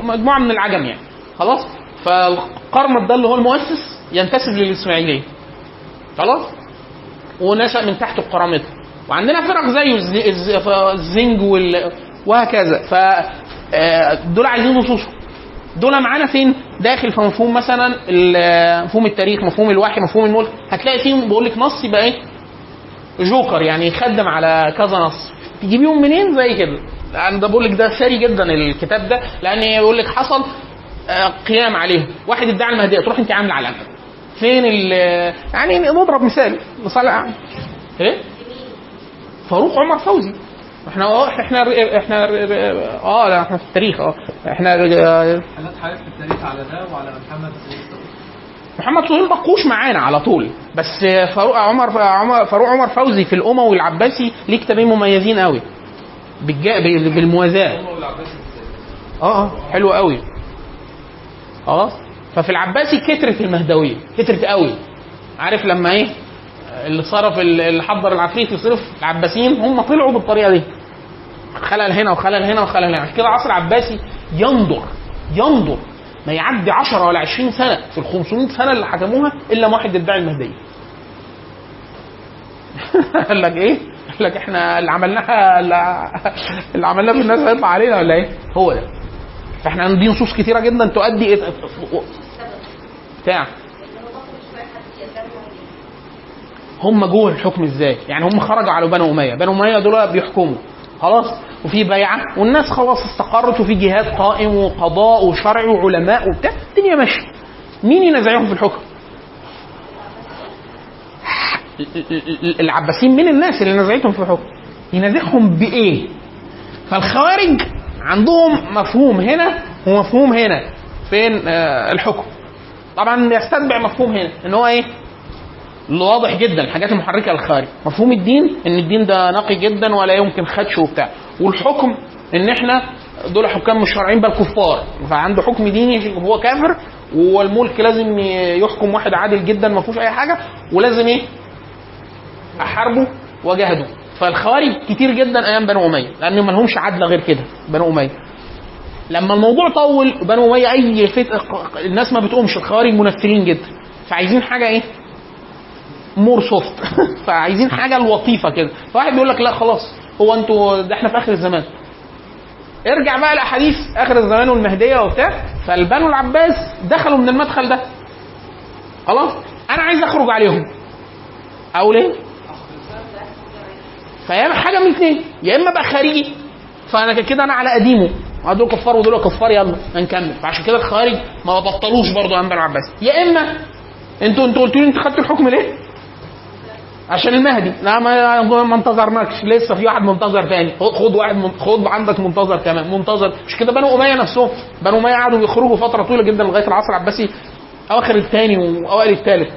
مجموعة من العجم يعني. خلاص؟ فالقرمط ده اللي هو المؤسس ينتسب للإسماعيلية. خلاص؟ ونشأ من تحت القرامطه وعندنا فرق زيه الز- الز- الزنج وال... وهكذا ف آه، دول عايزين نصوصهم دول معانا فين؟ داخل في مفهوم مثلا مفهوم التاريخ، مفهوم الوحي، مفهوم الملك، هتلاقي فيهم بقول لك نص يبقى إيه؟ جوكر يعني يخدم على كذا نص. تجيبيهم منين؟ زي كده. ده بقول لك ده ثري جدا الكتاب ده لأن يقول لك حصل آه، قيام عليهم، واحد ادعى المهدية تروح أنت عاملة علامة. فين ال يعني نضرب مثال مثال إيه؟ فاروق عمر فوزي. إحنا آه إحنا إحنا آه لا إحنا في التاريخ آه. إحنا حالات حالات في التاريخ على ده وعلى محمد محمد سهيل بقوش معانا على طول. بس فاروق عمر فاروق عمر فوزي في الأموي العباسي ليه كتابين مميزين قوي بالموازاة. آه آه حلو قوي خلاص؟ ففي العباسي كترت المهدوية. كترت قوي عارف لما إيه؟ اللي صرف اللي حضر العفريت يصرف العباسيين هم طلعوا بالطريقة دي. خلل هنا وخلل هنا وخلل هنا. عشان كده العصر العباسي ينظر ينظر ما يعدي 10 ولا 20 سنة في ال 500 سنة اللي حكموها إلا واحد يدعي المهديه قال لك إيه؟ قال لك إحنا اللي عملناها اللي عملناه في الناس هيطلع علينا ولا إيه؟ هو ده. فإحنا عندنا نصوص كتيرة جدا تؤدي بتاع. هم جوه الحكم إزاي؟ يعني هم خرجوا على بنو أمية، بنو أمية دول بيحكموا. خلاص؟ وفي بيعه والناس خلاص استقرت وفي جهاد قائم وقضاء وشرع وعلماء وبتاع. الدنيا ماشية. مين ينازعهم في الحكم؟ العباسيين. من الناس اللي نزعتهم في الحكم؟ ينازعهم بإيه؟ فالخوارج عندهم مفهوم هنا ومفهوم هنا. فين؟ آه الحكم. طبعا يستتبع مفهوم هنا إن هو إيه؟ واضح جدا الحاجات المحركة للخارج. مفهوم الدين؟ إن الدين ده نقي جدا ولا يمكن خدش وبتاع. والحكم إن إحنا دول حكام مش شرعيين بل كفار. فعنده حكم ديني هو كافر والملك لازم يحكم واحد عادل جدا ما فيهوش أي حاجة ولازم إيه؟ أحاربه وأجاهده. فالخوارج كتير جدا أيام بنو أمية لأن ما لهمش عدل غير كده بنو أمية. لما الموضوع طول بنو أمية أي فت... الناس ما بتقومش الخوارج منفرين جدا. فعايزين حاجة إيه؟ more soft فعايزين حاجة لطيفة كده. فواحد بيقول لك لا خلاص. هو أنتوا ده إحنا في آخر الزمان. ارجع بقى الاحاديث آخر الزمان والمهدية وبتاع. فبنو العباس دخلوا من المدخل ده. خلاص؟ أنا عايز أخرج عليهم. أقول إيه؟ فيا حاجة من اثنين يا إما ابقى خارجي. فأنا كده أنا على قديمه. دول كفار ودول كفار يلا هنكمل. فعشان كده الخوارج ما بطلوش برضه عند العباس. يا اما أنتوا أنتوا قلتوا لي أنتوا خدتوا الحكم ليه؟ عشان المهدي. لا ما انتظرناكش لسه في واحد منتظر تاني. خد واحد من خد عندك منتظر كمان. منتظر. مش كده بنو أمية نفسهم؟ بنو أمية قعدوا يخرجوا فترة طويلة جدا لغاية العصر العباسي أواخر الثاني وأوائل الثالث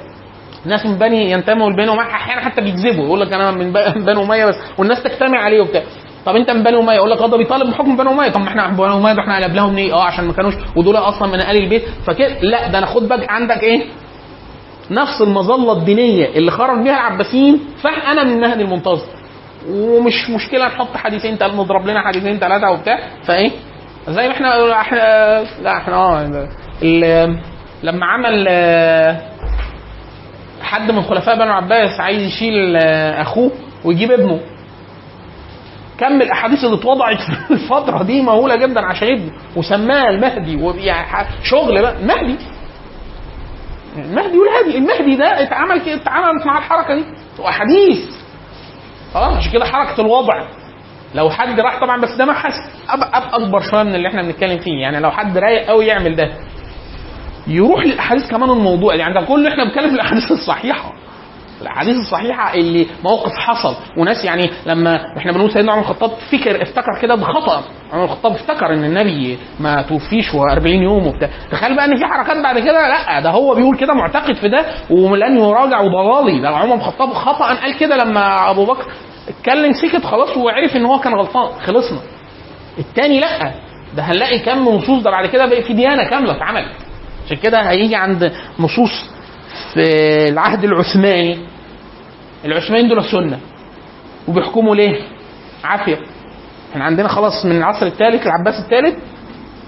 ناس من بني ينتموا لبني أمية. أحيانا حتى بيكذبوا يقول لك أنا من بني أمية بس. والناس تجتمع عليه وبتاع. طب أنت من بني أمية؟ يقول لك أه ده بيطالب بحكم بني أمية. طب ما إحنا بني أمية ده إحنا قلبناهم ليه؟ أه عشان ما كانوش ودول أصلا من ال البيت. فكده لا ده أنا خد بالك عندك إيه؟ نفس المظلة الدينية اللي خرج بها العباسيين فانا من المهدي المنتظر. ومش مشكلة نحط حديثين تل- نضرب لنا حديثين ثلاثة وبتاع. فإيه؟ زي ما إحنا إحنا لا إحنا آه لما عمل حد من خلفاء بنو عباس عايز يشيل آه، أخوه ويجيب ابنه. كم الأحاديث اللي اتوضعت في الفترة دي مهولة جدا عشان ابنه. وسماه المهدي ويعني ح- شغل بقى. المهدي المهدي والهادي المهدي ده اتعمل كده اتعملت مع الحركة دي. واحاديث خلاص عشان كده حركة الوضع. لو حد راح طبعا بس ده مبحث أب أب أكبر شوية من اللي إحنا بنتكلم فيه. يعني لو حد رايق قوي يعمل ده. يروح للأحاديث كمان الموضوع. يعني ده كله إحنا بنتكلم في الأحاديث الصحيحة. الأحاديث الصحيحة اللي موقف حصل. وناس يعني لما إحنا بنقول سيدنا عمر الخطاب فكر افتكر كده بخطأ. عمر الخطاب افتكر إن النبي ما توفيش هو 40 يوم وبتاع. تخيل بقى إن في حركات بعد كده. لا ده هو بيقول كده معتقد في ده ولن يراجع وضلالي. ده عمر الخطاب خطأ. قال كده لما أبو بكر اتكلم سكت خلاص وعرف إن هو كان غلطان. خلصنا. التاني لا. ده هنلاقي كم نصوص ده بعد كده بقى في ديانة كاملة اتعملت. عشان كده هيجي عند نصوص في العهد العثماني. العثمانيين دول سنة. وبيحكموا ليه؟ عافية. إحنا عندنا خلاص من العصر الثالث العباس الثالث.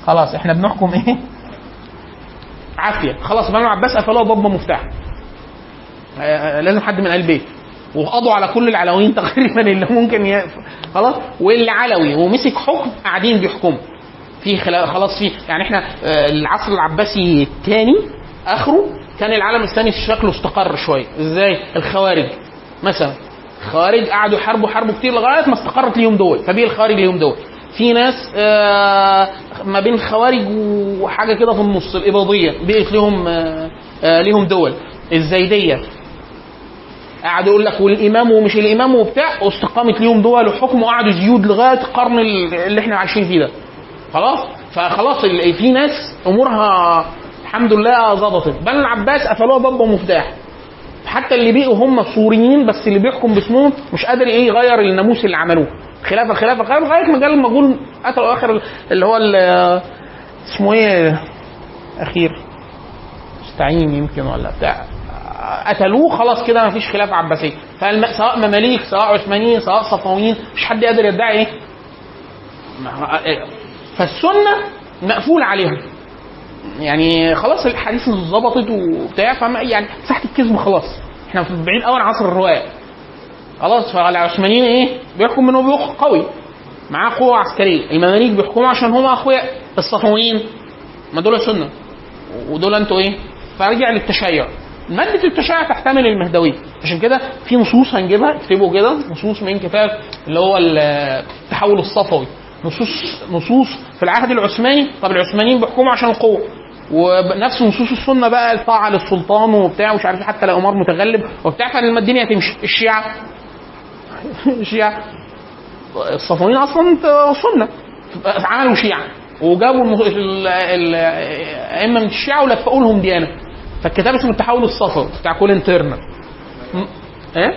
خلاص إحنا بنحكم إيه؟ عافية. خلاص بنو العباس قفلوها ضبه مفتاح. آه، آه، لازم حد من آل البيت وقضوا على كل العلويين تقريبا اللي ممكن ي... خلاص. واللي علوي. ومسك حكم قاعدين بيحكموا. في خلا... خلاص في يعني إحنا آه، العصر العباسي الثاني آخره كان العالم الاسلامي شكله استقر شوية. إزاي؟ الخوارج مثلا. الخوارج قعدوا يحاربوا حاربوا كتير لغاية ما استقرت ليهم دول فبيه الخوارج ليهم دول. في ناس آه، ما بين الخوارج وحاجة كده في النص الإباضية بقت لهم آه، آه، ليهم دول. الزيديه قعد يقول لك والإمام ومش الإمام وبتاع واستقامت ليهم دول وحكم وقعدوا زيود لغاية القرن اللي إحنا عايشين فيه ده. خلاص؟ فخلاص في ناس أمورها الحمد لله ظبطت. بنو العباس قفلوها ضبه ومفتاح. حتى اللي بقوا هم سوريين بس اللي بيحكم باسمهم مش قادر إيه يغير الناموس اللي عملوه. خلافة خلافة خلافة لغاية ما جال المغول قتلوا آخر اللي هو اسمه إيه؟ أخير. مستعين يمكن ولا بتاع. قتلوه خلاص كده ما فيش خلافة عباسية. سواء مماليك سواء عثمانيين سواء صفويين مش حد يقدر يدعي إيه. ما- فالسنة مقفول عليهم. يعني خلاص الحديث ظبطت وبتاع فما يعني مساحه الكذب خلاص. إحنا في بعيد قوي عن عصر الرواية. خلاص فالعثمانيين إيه؟ بيحكم إنه بيحكم قوي. معاه قوه عسكريه المماليك بيحكموا عشان هم أخويا الصفويين. ما دول سنة. ودول أنتوا إيه؟ فرجع للتشيع. مادة التشيع تحتمل المهدوية. عشان كده في نصوص هنجيبها اكتبوا كده. نصوص من كتاب اللي هو التحول الصفوي. نصوص نصوص في العهد العثماني. طب العثمانيين بيحكموا عشان القوة. ونفس نصوص السنة بقى الطاعة للسلطان وبتاع ومش عارف إيه، حتى لو امار متغلب وبتاع فلما الدنيا تمشي الشيعة الشيعة الصفويين أصلا سنة. عملوا شيعة وجابوا الائمه من الشيعة ولفقوا لهم ديانة. فالكتاب اسمه التحول الصفوي بتاع كولين م- إيه؟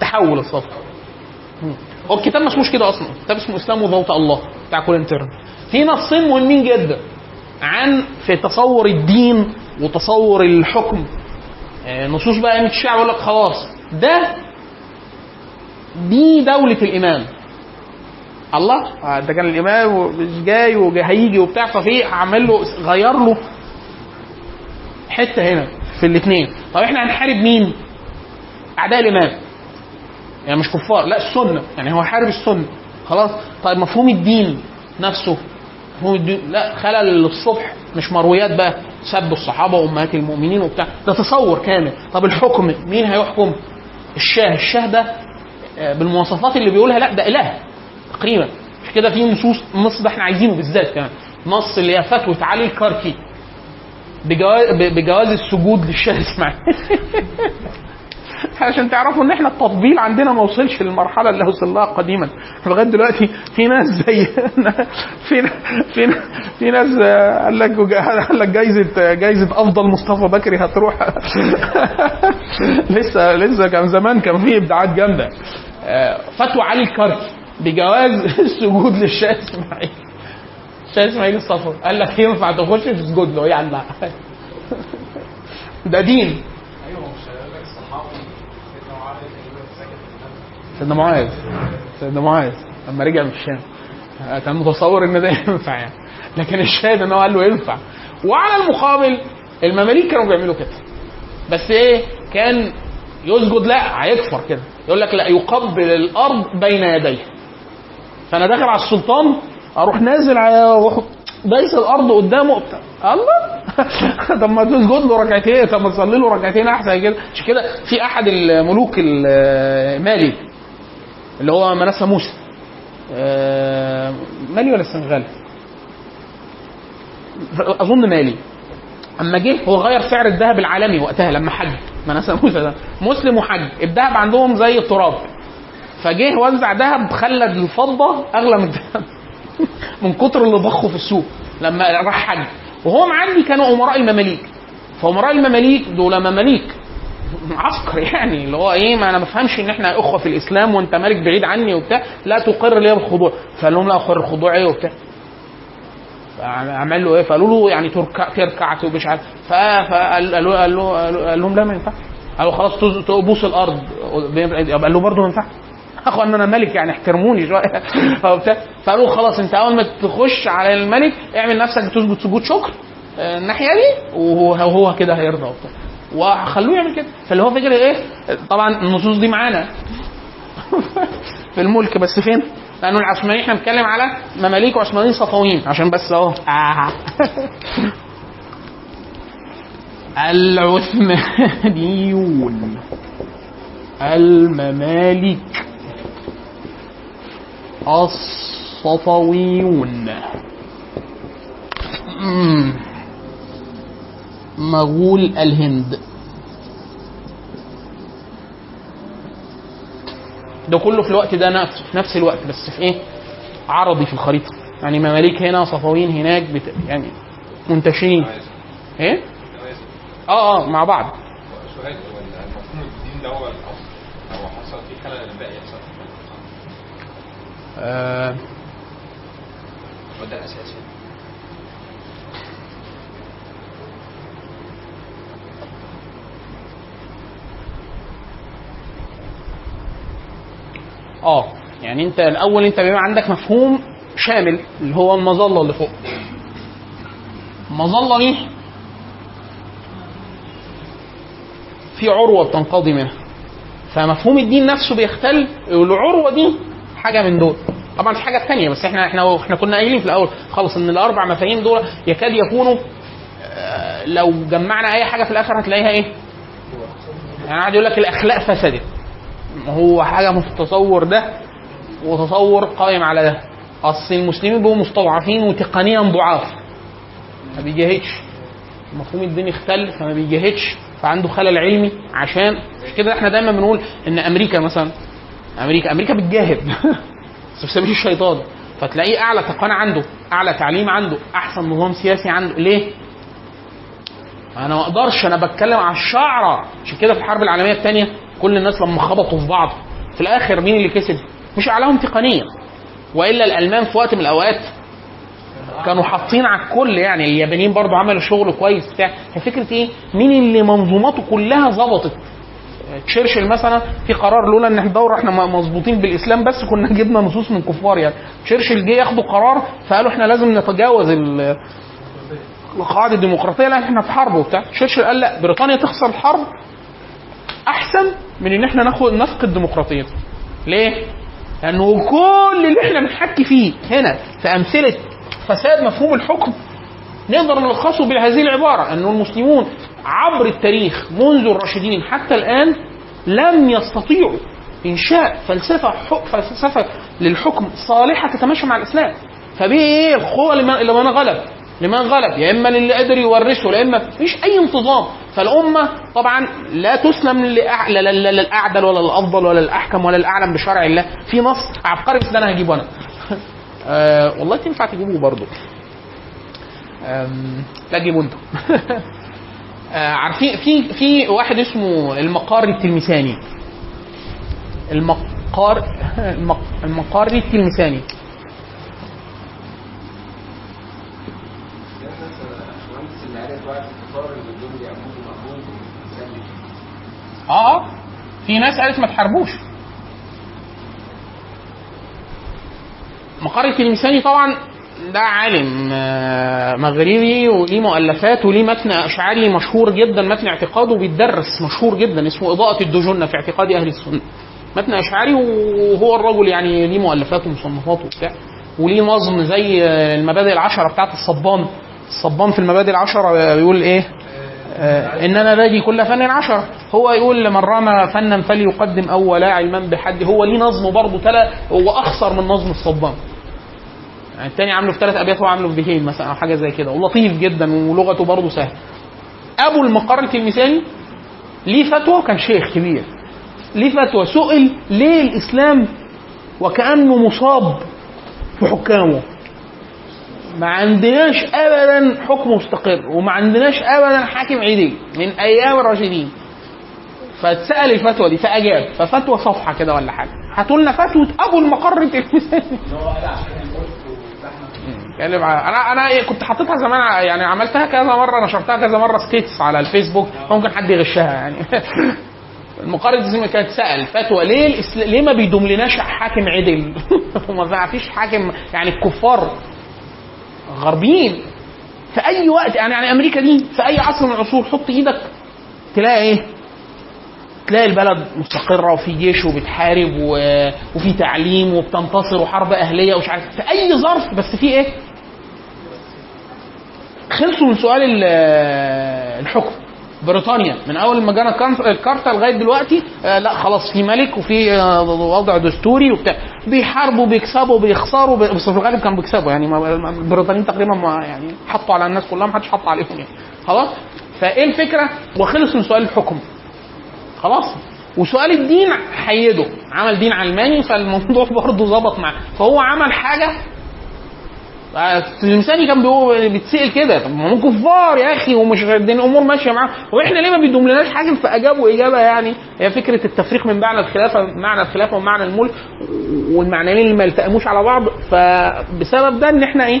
تحول الصفوي. هو الكتاب ما اسموش كده أصلا. الكتاب اسمه إسلام وضوء الله بتاع كولين تيرنر. في نصين مهمين جدا. عن في تصور الدين وتصور الحكم. آه، نصوص بقى ائمه الشيعة يقول لك خلاص ده دي دولة الإمام الله؟ آه، ده كان الإمام جاي وهيجي وبتاع ففي عمل له غير له حتة هنا في الاثنين طب إحنا هنحارب مين؟ أعداء الإمام يعني مش كفار لا السنة. يعني هو حارب السنة. خلاص؟ طيب مفهوم الدين نفسه لا خلل الصبح مش مرويات بقى سب الصحابة وأمهات المؤمنين وبتاع. ده تصور كامل. طب الحكم مين هيحكم؟ الشاه. الشاه ده آه، بالمواصفات اللي بيقولها لا ده إله تقريبا. مش كده في نصوص النص ده إحنا عايزينه بالذات كمان. نص اللي هي فتوى علي الكركي. بجواز, بجواز السجود للشاه إسماعيل. عشان تعرفوا ان إحنا التطبيل عندنا ما وصلش للمرحلة اللي وصل لها قديما. لغاية دلوقتي في ناس زي في في في ناس آه، قال لك قال لك جايزة جايزة أفضل مصطفى بكري هتروح. لسه لسه كان زمان كان في إبداعات جامدة. آه، فتوى علي الكركي بجواز السجود للشاه إسماعيل. الشاه إسماعيل الصفر قال لك ينفع تخش تسجد له يعني ده دين أيوه مش هيقول لك الصحابي سيدنا معاذ سيدنا معاذ لما رجع من الشام. كان متصور إن ده ينفع يعني. لكن الشاهد إن هو قال له ينفع. وعلى المقابل المماليك كانوا بيعملوا كده. بس إيه؟ كان يسجد لا هيكفر كده. يقول لك لا يقبل الأرض بين يديه. فأنا داخل على السلطان أروح نازل على أروح دايس الأرض قدامه. الله! طب ما تسجد له ركعتين طب ما تصلي له ركعتين أحسن كده. عشان كده؟ في أحد الملوك المالي اللي هو منسى موسى. آه، مالي ولا السنغال؟ أظن مالي. أما جه هو غير سعر الذهب العالمي وقتها لما حج. منسى موسى ده. مسلم وحج. الذهب عندهم زي التراب. فجه وزع ذهب خلى الفضة أغلى من الذهب. من كتر اللي ضخه في السوق لما راح حج. وهو معدي كانوا أمراء المماليك. فأمراء المماليك دول مماليك. عسكر يعني اللي هو إيه ما أنا ما بفهمش إن إحنا أخوة في الإسلام وأنت مالك بعيد عني وبتاع لا تقر لي بالخضوع فقال لهم لا اقر الخضوع إيه وبتاع. عمل له إيه؟ فقالوا له يعني تركع تركع ومش عارف. فقال قال له قال له قال لهم لا ما ينفعش. قالوا خلاص تبوس الأرض. قال له برضه ما ينفعش. اخو إن أنا ملك يعني احترموني شوية. فقالوا خلاص أنت أول ما تخش على الملك اعمل نفسك بتسجد سجود شكر. آه، الناحية دي وهو هو كده هيرضى وبتاع. وخلوه يعمل كده. فاللي هو فكرة إيه؟ طبعا النصوص دي معانا. في الملك بس فين؟ لأنه العثمانيين إحنا بنتكلم على مماليك وعثمانيين صفويين عشان بس أهو. آه. العثمانيون. المماليك. الصفويون. مغول الهند. ده كله في الوقت ده نفس في نفس الوقت بس في إيه؟ عرضي في الخريطة. يعني مماليك هنا صفويين هناك بت... يعني منتشرين. إيه؟ آه آه مع بعض. هو المفهوم الدين ده هو حصل فيه خلل يحصل آه. ده الاساس آه. يعني أنت الأول أنت بيبقى عندك مفهوم شامل اللي هو المظلة اللي فوق. المظلة دي في عروة بتنقضي منها. فمفهوم الدين نفسه بيختل والعروة دي حاجة من دول. طبعا في حاجة ثانية بس إحنا إحنا إحنا كنا قايلين في الأول خالص إن الأربع مفاهيم دول يكاد يكونوا آه، لو جمعنا أي حاجة في الآخر هتلاقيها إيه؟ يعني قاعد يقول لك الأخلاق فسدت هو حاجة في التصور ده وتصور قائم على ده. أصل المسلمين بيبقوا مستضعفين وتقنيا ضعاف. ما بيجاهدش. مفهوم الدين اختل فما بيجاهدش. فعنده خلل علمي عشان مش كده إحنا دايما بنقول إن أمريكا مثلا أمريكا أمريكا بتجاهد. بس في سبيل الشيطان فتلاقيه أعلى تقنية عنده أعلى تعليم عنده أحسن نظام سياسي عنده. ليه؟ أنا ما أقدرش. أنا بتكلم على الشعرة. عشان كده في الحرب العالمية الثانية كل الناس لما خبطوا في بعض في الآخر مين اللي كسب؟ مش أعلاهم تقنيا وإلا الألمان في وقت من الأوقات كانوا حاطين على الكل يعني اليابانيين برضو عملوا شغل كويس بتاع فكرة إيه؟ مين اللي منظوماته كلها ظبطت؟ تشرشل مثلا في قرار لولا إن الدوره إحنا مظبوطين بالإسلام بس كنا جبنا نصوص من كفار يعني تشرشل جه ياخدوا قرار فقالوا إحنا لازم نتجاوز ال- القواعد الديمقراطية لأن إحنا في حرب وبتاع تشرشل قال لا بريطانيا تخسر الحرب أحسن من إن إحنا ناخد نفقد ديمقراطيتنا ليه؟ لأنه كل اللي إحنا بنحكي فيه هنا في أمثلة فساد مفهوم الحكم نقدر نلخصه بهذه العبارة انه المسلمون عبر التاريخ منذ الراشدين حتى الآن لم يستطيعوا إنشاء فلسفة فلسفة للحكم صالحة تتماشى مع الإسلام. فبيه إيه القوه لمن غلب لمن غلب يا إما للي قدر يورثه يا إما مفيش أي انتظام. فالأمة طبعا لا تسلم لا لا- لا للأعدل ولا الافضل ولا الاحكم ولا الاعلم بشرع الله. في نص عبقري بس ده أنا هجيبه أنا. آه والله تنفع تجيبوه برضه. لا جيبوا أنتوا آه، عارفين في في واحد اسمه المقاري التلمساني المقار المق... المقاري التلمساني المهندس اللي عارف بقى في الفطار اللي بدهم يعملوا مقبول آه آه. في ناس قالت ما تحاربوش. مقر التلمساني طبعا ده عالم آه، مغربي وليه مؤلفات وليه متن اشعري مشهور جدا متن اعتقاده بيتدرس مشهور جدا اسمه إضاءة الدجنة في اعتقاد أهل السنة. متن اشعري وهو الرجل يعني ليه مؤلفات ومصنفات وبتاع وليه نظم زي المبادئ العشرة بتاعت الصبان. الصبان في المبادئ العشرة بيقول إيه؟ آه، ان أنا باجي كل فن عشرة. هو يقول لمن رمى فنا فليقدم اول علما بحد هو ليه نظم برضه تلا هو اخصر من نظم الصبان. يعني التاني عامله في ثلاث أبيات هو عامله في بيتين مثلا أو حاجة زي كده. ولطيف جدا ولغته برضه سهله أبو المقر التلمساني ليه فتوى؟ وكان شيخ كبير. ليه فتوى؟ سئل ليه الإسلام وكأنه مصاب في حكامه ما عندناش ابدا حكم مستقر وما عندناش ابدا حاكم عدل من أيام الراشدين. فاتسأل الفتوى دي فأجاب ففتوى صفحة كده ولا حاجة. هاتوا لنا فتوى أبو المقر اتكلم على أنا أنا كنت حاططها زمان يعني عملتها كذا مرة نشرتها كذا مرة ستيتس على الفيسبوك ممكن حد يغشها يعني. المقارنة دي كانت سأل فتوى ليه الإسل... ليه ما بيدوم لناش حاكم عدل؟ وما فيش حاكم يعني الكفار غربيين في أي وقت يعني, يعني أمريكا دي في أي عصر من العصور حط إيدك تلاقي إيه؟ تلاقي البلد مستقرة وفي جيش وبتحارب و... وفي تعليم وبتنتصر وحرب أهلية ومش عارف في أي ظرف بس في إيه؟ خلصوا من سؤال ال- الحكم بريطانيا. من أول ما جانا الكارتا لغاية دلوقتي آه لا خلاص في ملك وفي آه وضع دستوري وبتاع. بيحاربوا بيكسبوا بيخسروا بي- بس في الغالب كانوا بيكسبوا. يعني البريطانيين تقريبا ما يعني حطوا على الناس كلها ما حدش حط عليهم يعني. خلاص؟ فإيه الفكرة؟ وخلص من سؤال الحكم. خلاص؟ وسؤال الدين حيده. عمل دين علماني فالموضوع برضه ظبط معاه. فهو عمل حاجة الانساني كان بيتسأل كده. طب ما هم كفار يا أخي ومش الأمور ماشية معاهم. وإحنا ليه ما بيدوم لناش حاكم فاجابوا أجابه يعني؟ هي فكرة التفريق من معنى الخلافة معنى الخلافة ومعنى الملك والمعنيين اللي ما يلتئموش على بعض. فبسبب ده إن إحنا إيه؟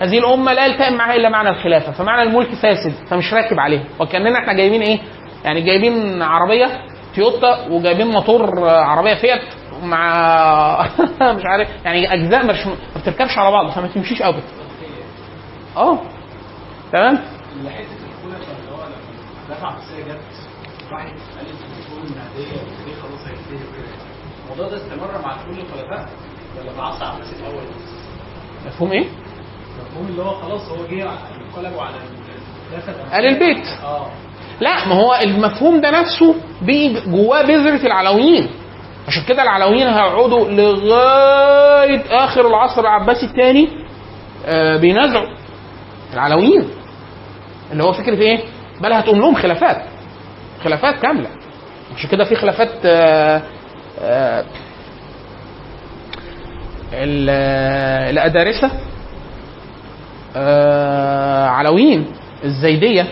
هذه الأمة لا يلتئم معها إلا معنى الخلافة. فمعنى الملك فاسد فمش راكب عليه. وكأننا إحنا جايبين إيه؟ يعني جايبين عربية تويوتا وجايبين موتور عربية فيات. مع مش عارف. يعني أجزاء مش ما بتركبش على بعض فما تمشيش ابدا آه تمام؟ الموضوع ده استمر مع كل الخلفاء ولا مع عصر عباسي الأول؟ مفهوم إيه؟ مفهوم اللي هو خلاص هو جه انقلبوا على آل البيت. آه. لا ما هو المفهوم ده نفسه جواه بذرة العلويين. عشان كده العلويين هيقعدوا لغاية آخر العصر العباسي الثاني آه بينازعوا العلويين. اللي هو فكرة إيه؟ بل هتقوم لهم خلافات خلافات كاملة. عشان كده في خلافات آه آه آه، الأدارسة آه علويين الزيدية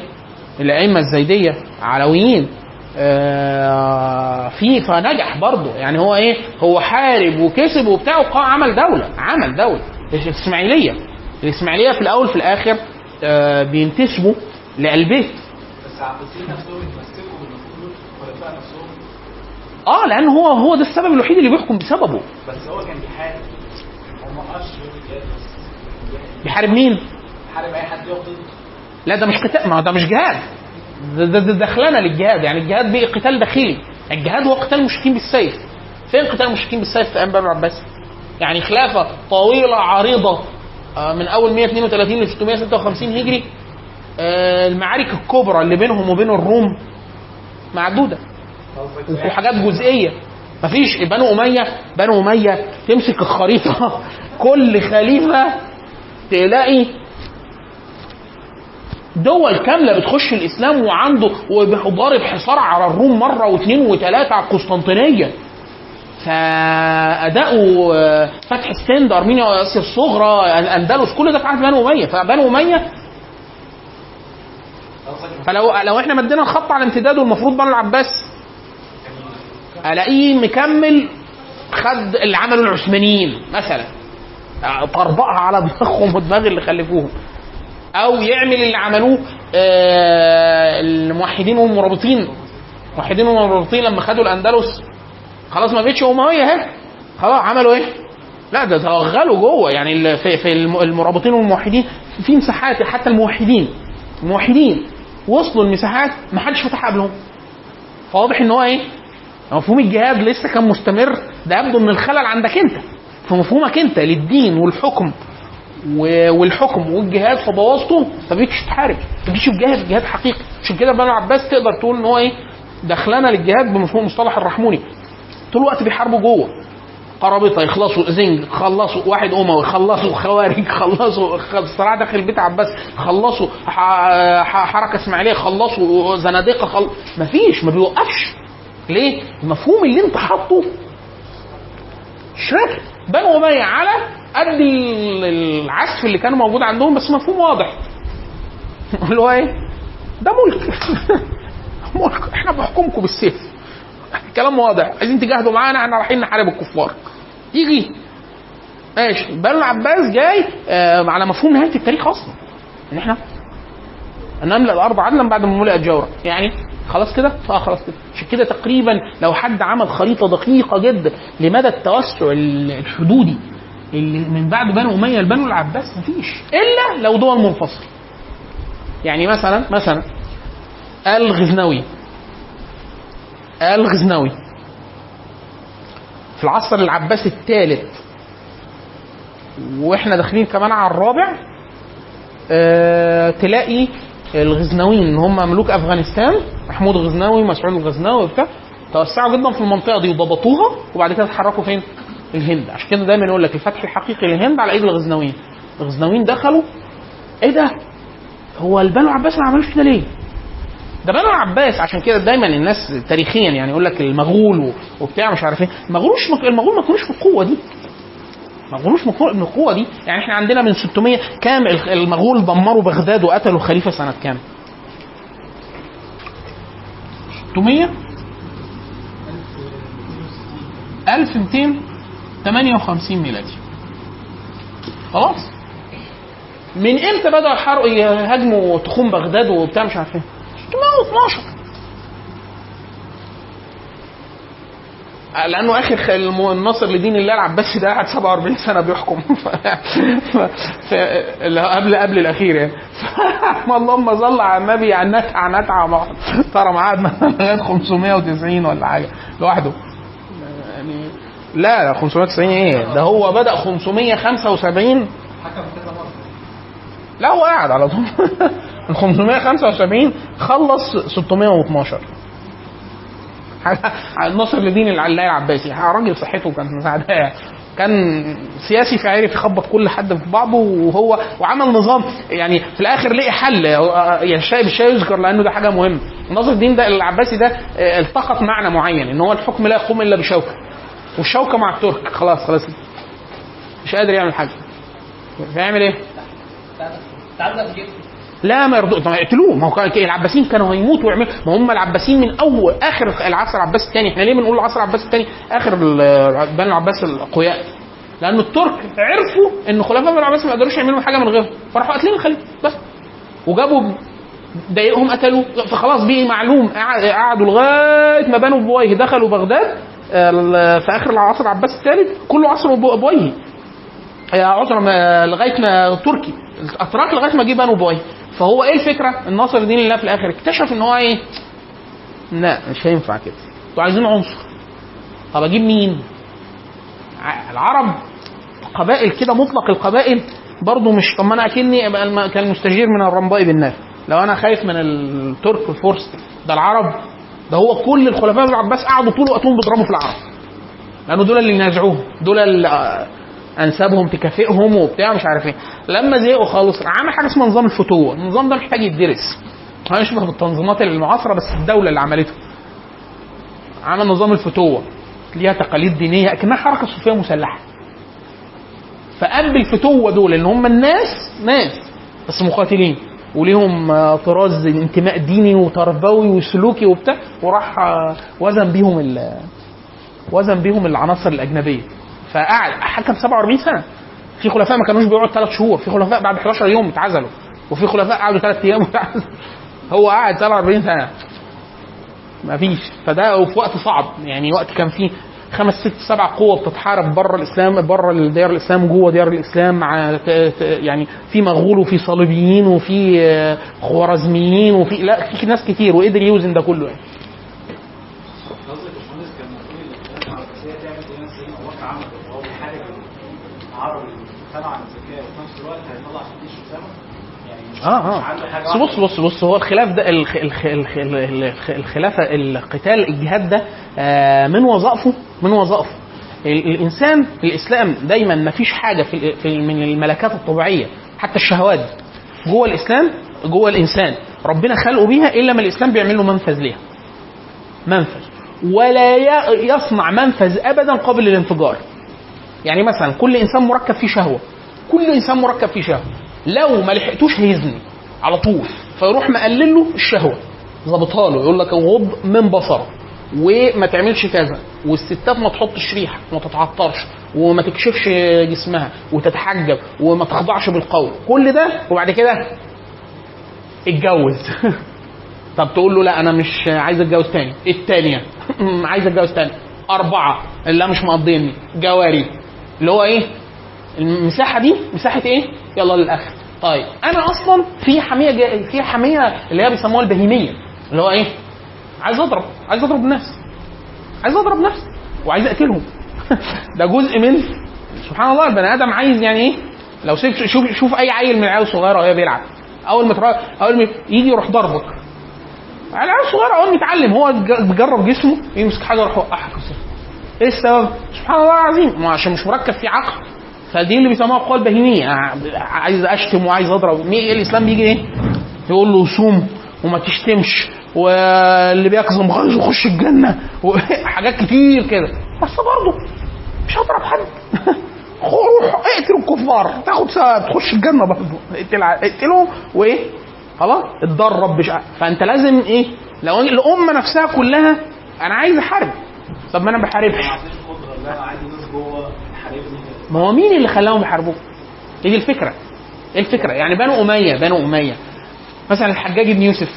الأئمة الزيدية علويين. آه، في فنجح برضه. يعني هو إيه؟ هو حارب وكسب وبتاع عمل دولة عمل دولة. الإسماعيلية الإسماعيلية في الأول في الآخر آه، بينتسبوا للبيت بس نفسهم الخلفاء نفسهم؟ آه لأن هو هو ده السبب الوحيد اللي بيحكم بسببه. بس هو كان بيحارب. هو ما بيحارب مين؟ بيحارب أي حد ضده لا ده مش قتال ما ده مش جهاد. ده ده, دخلنا للجهاد. يعني الجهاد بقى قتال داخلي. الجهاد هو قتال المشركين بالسيف. فين قتال المشركين بالسيف؟ في أيام بني العباس. يعني خلافة طويلة عريضة آه، من أول 132 ل 656 هجري. آه، المعارك الكبرى اللي بينهم وبين الروم معدودة. وفي حاجات جزئية. مفيش. بنو أمية بنو أمية تمسك الخريطة. كل خليفة تلاقي دول كاملة بتخش الإسلام وعنده وضارب حصار على الروم مرة واثنين وثلاثة على القسطنطينيه فاداؤوا آه، فتح السند أرمينيا واسيا الصغرى الاندلس كل ده في عهد بنو أمية. فبنو أمية فلو لو إحنا مدينا الخط على امتداده المفروض بنو العباس. ألاقيه مكمل خد اللي عمله العثمانيين مثلا. طربقها على دماغهم ودماغ اللي خلفوهم. أو يعمل اللي عملوه آه، الموحدين والمرابطين الموحدين والمرابطين لما خدوا الأندلس. خلاص ما بقتش أموية اهي خلاص عملوا إيه؟ لا ده توغلوا جوه. يعني في في الم- المرابطين والموحدين في مساحات حتى الموحدين. الموحدين وصلوا المساحات ما حدش فتحها قبلهم. فواضح إن هو إيه؟ مفهوم الجهاد لسه كان مستمر. ده يبدو إن الخلل عندك أنت. في مفهومك أنت للدين والحكم. والحكم والجهاد فبوظته ما بقيتش تحارب ما بقيتش تجاهد جهاد حقيقي. عشان كده بنو عباس تقدر تقول إن هو إيه؟ دخلنا للجهاد بمفهوم مصطلح الرحموني. طول الوقت بيحاربوا جوه. قرابطه يخلصوا زنج خلصوا واحد أموي خلصوا خوارج خلصوا الصراع داخل بيت عباس خلصوا حركة إسماعيلية خلصوا زنادقة خل... مفيش ما بيوقفش. ليه؟ المفهوم اللي أنت حاطه شرك. بنو اميه على قد ال- العزف اللي كان موجود عندهم بس مفهوم واضح. اللي هو إيه؟ ده ملك. ملك. إحنا بحكمكم بالسيف. كلام واضح. عايزين تجاهدوا معانا إحنا رايحين نحارب الكفار. يجي. ماشي. بنو العباس جاي آه على مفهوم نهاية التاريخ أصلا. ان إحنا نملا الأرض عدلا بعد ما ملئت جورا يعني خلاص كده؟ آه خلاص كده. عشان كده تقريبا لو حد عمل خريطة دقيقة جدا لمدى التوسع ال- الحدودي اللي من بعد بنو أمية لبنو العباس مفيش. إلا لو دول منفصلة. يعني مثلا مثلا الغزنوي. الغزنوي. في العصر العباسي الثالث. وإحنا داخلين كمان على الرابع. آه تلاقي الغزنويين ان هم ملوك أفغانستان محمود الغزنوي مسعود الغزنوي وبتاع توسعوا جدا في المنطقة دي وضبطوها وبعد كده اتحركوا فين؟ الهند. عشان كده دايما يقول لك الفتح الحقيقي للهند على إيد الغزنويين. الغزنويين دخلوا إيه ده؟ هو البنو عباس ما عملوش كده ليه؟ ده بنو العباس عشان كده دايما الناس تاريخيا يعني يقول لك المغول وبتاع مش عارف إيه. المغول مش المغول ما كانوش بالقوة دي. ما كانوش من القوه دي. يعني إحنا عندنا من 600 كام المغول دمروا بغداد وقتلوا الخليفه سنة كام؟ 600 1258 ميلادي. خلاص. من إمتى بدأوا يحاربوا يهاجموا تخوم بغداد وبتاع مش عارف إيه. 612 لأنه آخر الناصر لدين الله العباسي ده قعد 47 سنة بيحكم. ف... قبل قبل الأخير يعني. ف... اللهم صل على النبي عن نتعه نتعه محترم قعد مثلا لغايه 590 ولا حاجة. لوحده. لا لا 590 إيه؟ ده هو بدأ 575 لا هو قاعد على طول. من 575 خلص 612 حاجة- ناصر لدين العلاء العباسي راجل صحته كانت مساعداه كان سياسي فعرف يخبط كل حد في بعضه وهو وعمل نظام. يعني في الآخر لقي حل. يعني الشاي بالشاي يذكر لأنه ده حاجة مهمة. ناصر الدين ده العباسي ده آه، التقط معنى معين إن هو الحكم لا يقوم إلا بشوكة. والشوكة مع الترك. خلاص خلاص. مش قادر يعمل حاجة. فيعمل إيه؟ لا ما يرضوا. طب يقتلوه ما هو العباسيين كانوا هيموتوا ويعملوا ما هم العباسيين من اول آخر العصر العباسي الثاني إحنا ليه بنقول العصر العباسي الثاني آخر بني العباس الأقوياء. لأن الترك عرفوا إن خلفاء بني العباس ما يقدروش يعملوا حاجة من غيرهم. فراحوا قاتلين الخليفه بس. وجابوا ضايقهم قتلوه فخلاص بقي معلوم. قعد- قعدوا لغاية ما بنوا بويه. دخلوا بغداد. في آخر العصر العباسي الثالث كله عصر بو- بويه. يا عذرا لغاية ما تركي. الاتراك لغاية ما جه بنو بويه. فهو إيه الفكرة؟ الناصر الدين الله في الآخر اكتشف إن هو إيه؟ لا مش هينفع كده. أنتوا عايزين عنصر. طب أجيب مين؟ العرب. قبائل كده مطلق القبائل. برضه مش طب ما أنا أكني أبقى الم- كالمستجير من الرمباء بالنار لو أنا خايف من الترك والفرس ده العرب. ده هو كل الخلفاء بن العباس قعدوا طول وقتهم بيضربوا في العرب لأنه دول اللي ينازعوهم دول اللي انسابهم تكافئهم وبتاع مش عارف إيه. لما زهقوا خالص عمل حاجة اسمها نظام الفتوة. النظام ده محتاج يدرس. هو يشبه بالتنظيمات المعاصرة بس الدولة اللي عملته. عمل نظام الفتوة. ليها تقاليد دينية أكنها حركة صوفية مسلحة. فقلب الفتوة دول ان هم الناس ناس بس مقاتلين. وليهم آه، طراز انتماء ديني وتربوي وسلوكي وبتاع وراح آه، وزن بيهم ال- وزن بيهم العناصر الأجنبية. فقعد حكم 47 سنة. في خلفاء ما كانوش بيقعدوا ثلاث شهور. في خلفاء بعد 11 يوم اتعزلوا. وفي خلفاء قعدوا ثلاث أيام هو قعد 47 سنة. ما فيش فده في وقت صعب. يعني وقت كان فيه خمس ست سبع قوة بتتحارب بره الإسلام بره ديار الإسلام جوه ديار الإسلام مع يعني في مغول وفي صليبيين وفي آه، خوارزميين وفي لا في ناس كتير وقدر يوزن ده كله يعني. بيمتنعوا عن وفي نفس الوقت هيطلع آه آه. بص بص بص هو الخلاف ده الخ الخ الخ الخ الخلافه القتال الجهاد ده آه، من وظائفه؟ من وظائفه. ال- الإنسان الإسلام دايما ما فيش حاجة في في من الملكات الطبيعية حتى الشهوات. جوه الإسلام جوه الإنسان. ربنا خلقه بيها إلا ما الإسلام بيعمل له منفذ ليها. منفذ. ولا يصنع منفذ ابدا قبل الانفجار. يعني مثلا كل إنسان مركب فيه شهوة. كل إنسان مركب فيه شهوة. لو ما لحقتوش هيزني على طول. فيروح مقلل له الشهوة. ظابطها له يقول لك غض من بصره وما تعملش كذا. والستات ما تحطش ريحة وما تتعطرش وما تكشفش جسمها وتتحجب وما تخضعش بالقول. كل ده وبعد كده اتجوز. طب تقول له لا أنا مش عايز أتجوز تاني. التانية عايز أتجوز تاني. أربعة لا مش مقضيني. جواري. اللي هو إيه؟ المساحة دي مساحة إيه؟ يلا للآخر. طيب أنا أصلا في حمية جا... في حمية اللي هي بيسموها البهيمية اللي هو إيه؟ عايز أضرب عايز أضرب الناس عايز أضرب نفسي وعايز أقتلهم. ده جزء من سبحان الله البني آدم عايز يعني إيه؟ لو سيب شوف شوف أي عيل من العيال الصغيرة وهي بيلعب. أول ما ترا- أول ما يجي يروح ضربك. العيال الصغيرة أول ما يتعلم هو بيجرب جسمه يمسك حاجة يروح يوقعها. إيه السبب؟ سبحان الله العظيم ما عشان مش مركب في عقل فدي اللي بيسموها القوى البهيمية. عايز أشتم وعايز أضرب. الإسلام بيجي إيه؟ يقول له صوم وما تشتمش واللي بيكظم غيظه يخش الجنة. وحاجات كتير كده. بس برضه مش هضرب حد. روح اقتل الكفار. تاخد ثواب تخش الجنة برضه. اقتل اقتلهم وإيه؟ خلاص. اتدرب مش. فأنت لازم إيه؟ لو الأمة نفسها كلها أنا عايز أحارب. طب ما أنا ما بحاربش ما هو مين اللي خلاهم يحاربوك؟ هي دي الفكرة إيه الفكرة؟ يعني بنو أمية بنو أمية مثلا الحجاج بن يوسف